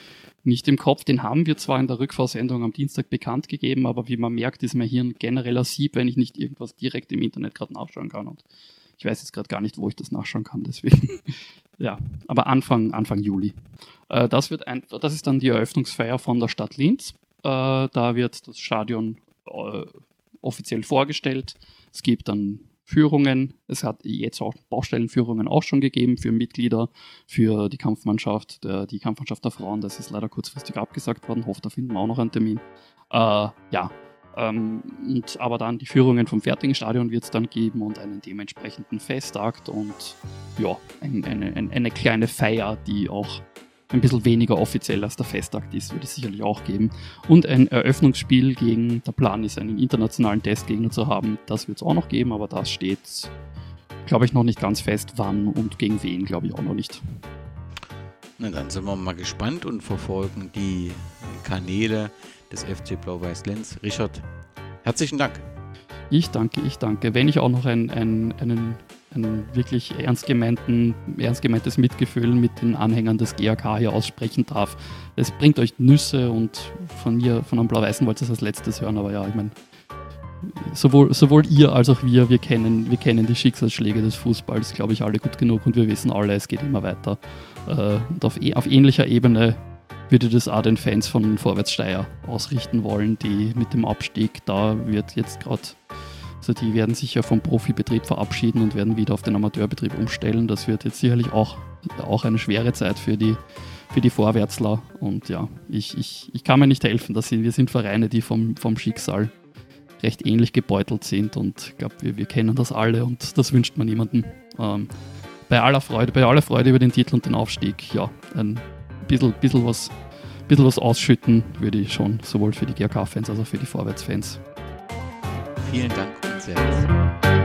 [SPEAKER 2] nicht im Kopf. Den haben wir zwar in der Rückfahrsendung am Dienstag bekannt gegeben, aber wie man merkt, ist mein Hirn genereller Sieb, wenn ich nicht irgendwas direkt im Internet gerade nachschauen kann. Und ich weiß jetzt gerade gar nicht, wo ich das nachschauen kann, deswegen. ja, aber Anfang, Anfang Juli. Äh, das, wird ein, das ist dann die Eröffnungsfeier von der Stadt Linz. Äh, da wird das Stadion äh, offiziell vorgestellt. Es gibt dann Führungen. Es hat jetzt auch Baustellenführungen auch schon gegeben für Mitglieder, für die Kampfmannschaft, der, die Kampfmannschaft der Frauen. Das ist leider kurzfristig abgesagt worden. Hoffe, da finden wir auch noch einen Termin. Äh, ja, ähm, und, aber dann die Führungen vom fertigen Stadion wird es dann geben und einen dementsprechenden Festakt und ja, ein, eine, ein, eine kleine Feier, die auch ein bisschen weniger offiziell als der Festakt ist, wird es sicherlich auch geben. Und ein Eröffnungsspiel gegen, der Plan ist, einen internationalen Testgegner zu haben. Das wird es auch noch geben, aber das steht, glaube ich, noch nicht ganz fest, wann und gegen wen, glaube ich auch noch nicht.
[SPEAKER 1] Na, dann sind wir mal gespannt und verfolgen die Kanäle des FC Blau-Weiß Lenz. Richard, herzlichen Dank.
[SPEAKER 2] Ich danke, ich danke. Wenn ich auch noch ein, ein, einen, ein wirklich ernst, gemeinten, ernst gemeintes Mitgefühl mit den Anhängern des GAK hier aussprechen darf. Es bringt euch Nüsse und von mir, von einem Blau-Weißen wollt ihr es als letztes hören, aber ja, ich meine, sowohl, sowohl ihr als auch wir, wir kennen, wir kennen die Schicksalsschläge des Fußballs, glaube ich, alle gut genug und wir wissen alle, es geht immer weiter. Äh, und auf, auf ähnlicher Ebene würde das auch den Fans von Vorwärtssteier ausrichten wollen, die mit dem Abstieg, da wird jetzt gerade, also die werden sich ja vom Profibetrieb verabschieden und werden wieder auf den Amateurbetrieb umstellen. Das wird jetzt sicherlich auch, auch eine schwere Zeit für die, für die Vorwärtsler. Und ja, ich, ich, ich kann mir nicht helfen, dass sie, wir sind Vereine, die vom, vom Schicksal recht ähnlich gebeutelt sind und ich glaube, wir, wir kennen das alle und das wünscht man niemandem. Ähm, bei aller Freude, bei aller Freude über den Titel und den Aufstieg, ja, ein bisschen, bisschen, was, bisschen was ausschütten würde ich schon, sowohl für die GRK-Fans als auch für die Vorwärtsfans.
[SPEAKER 1] Vielen Dank und Servus.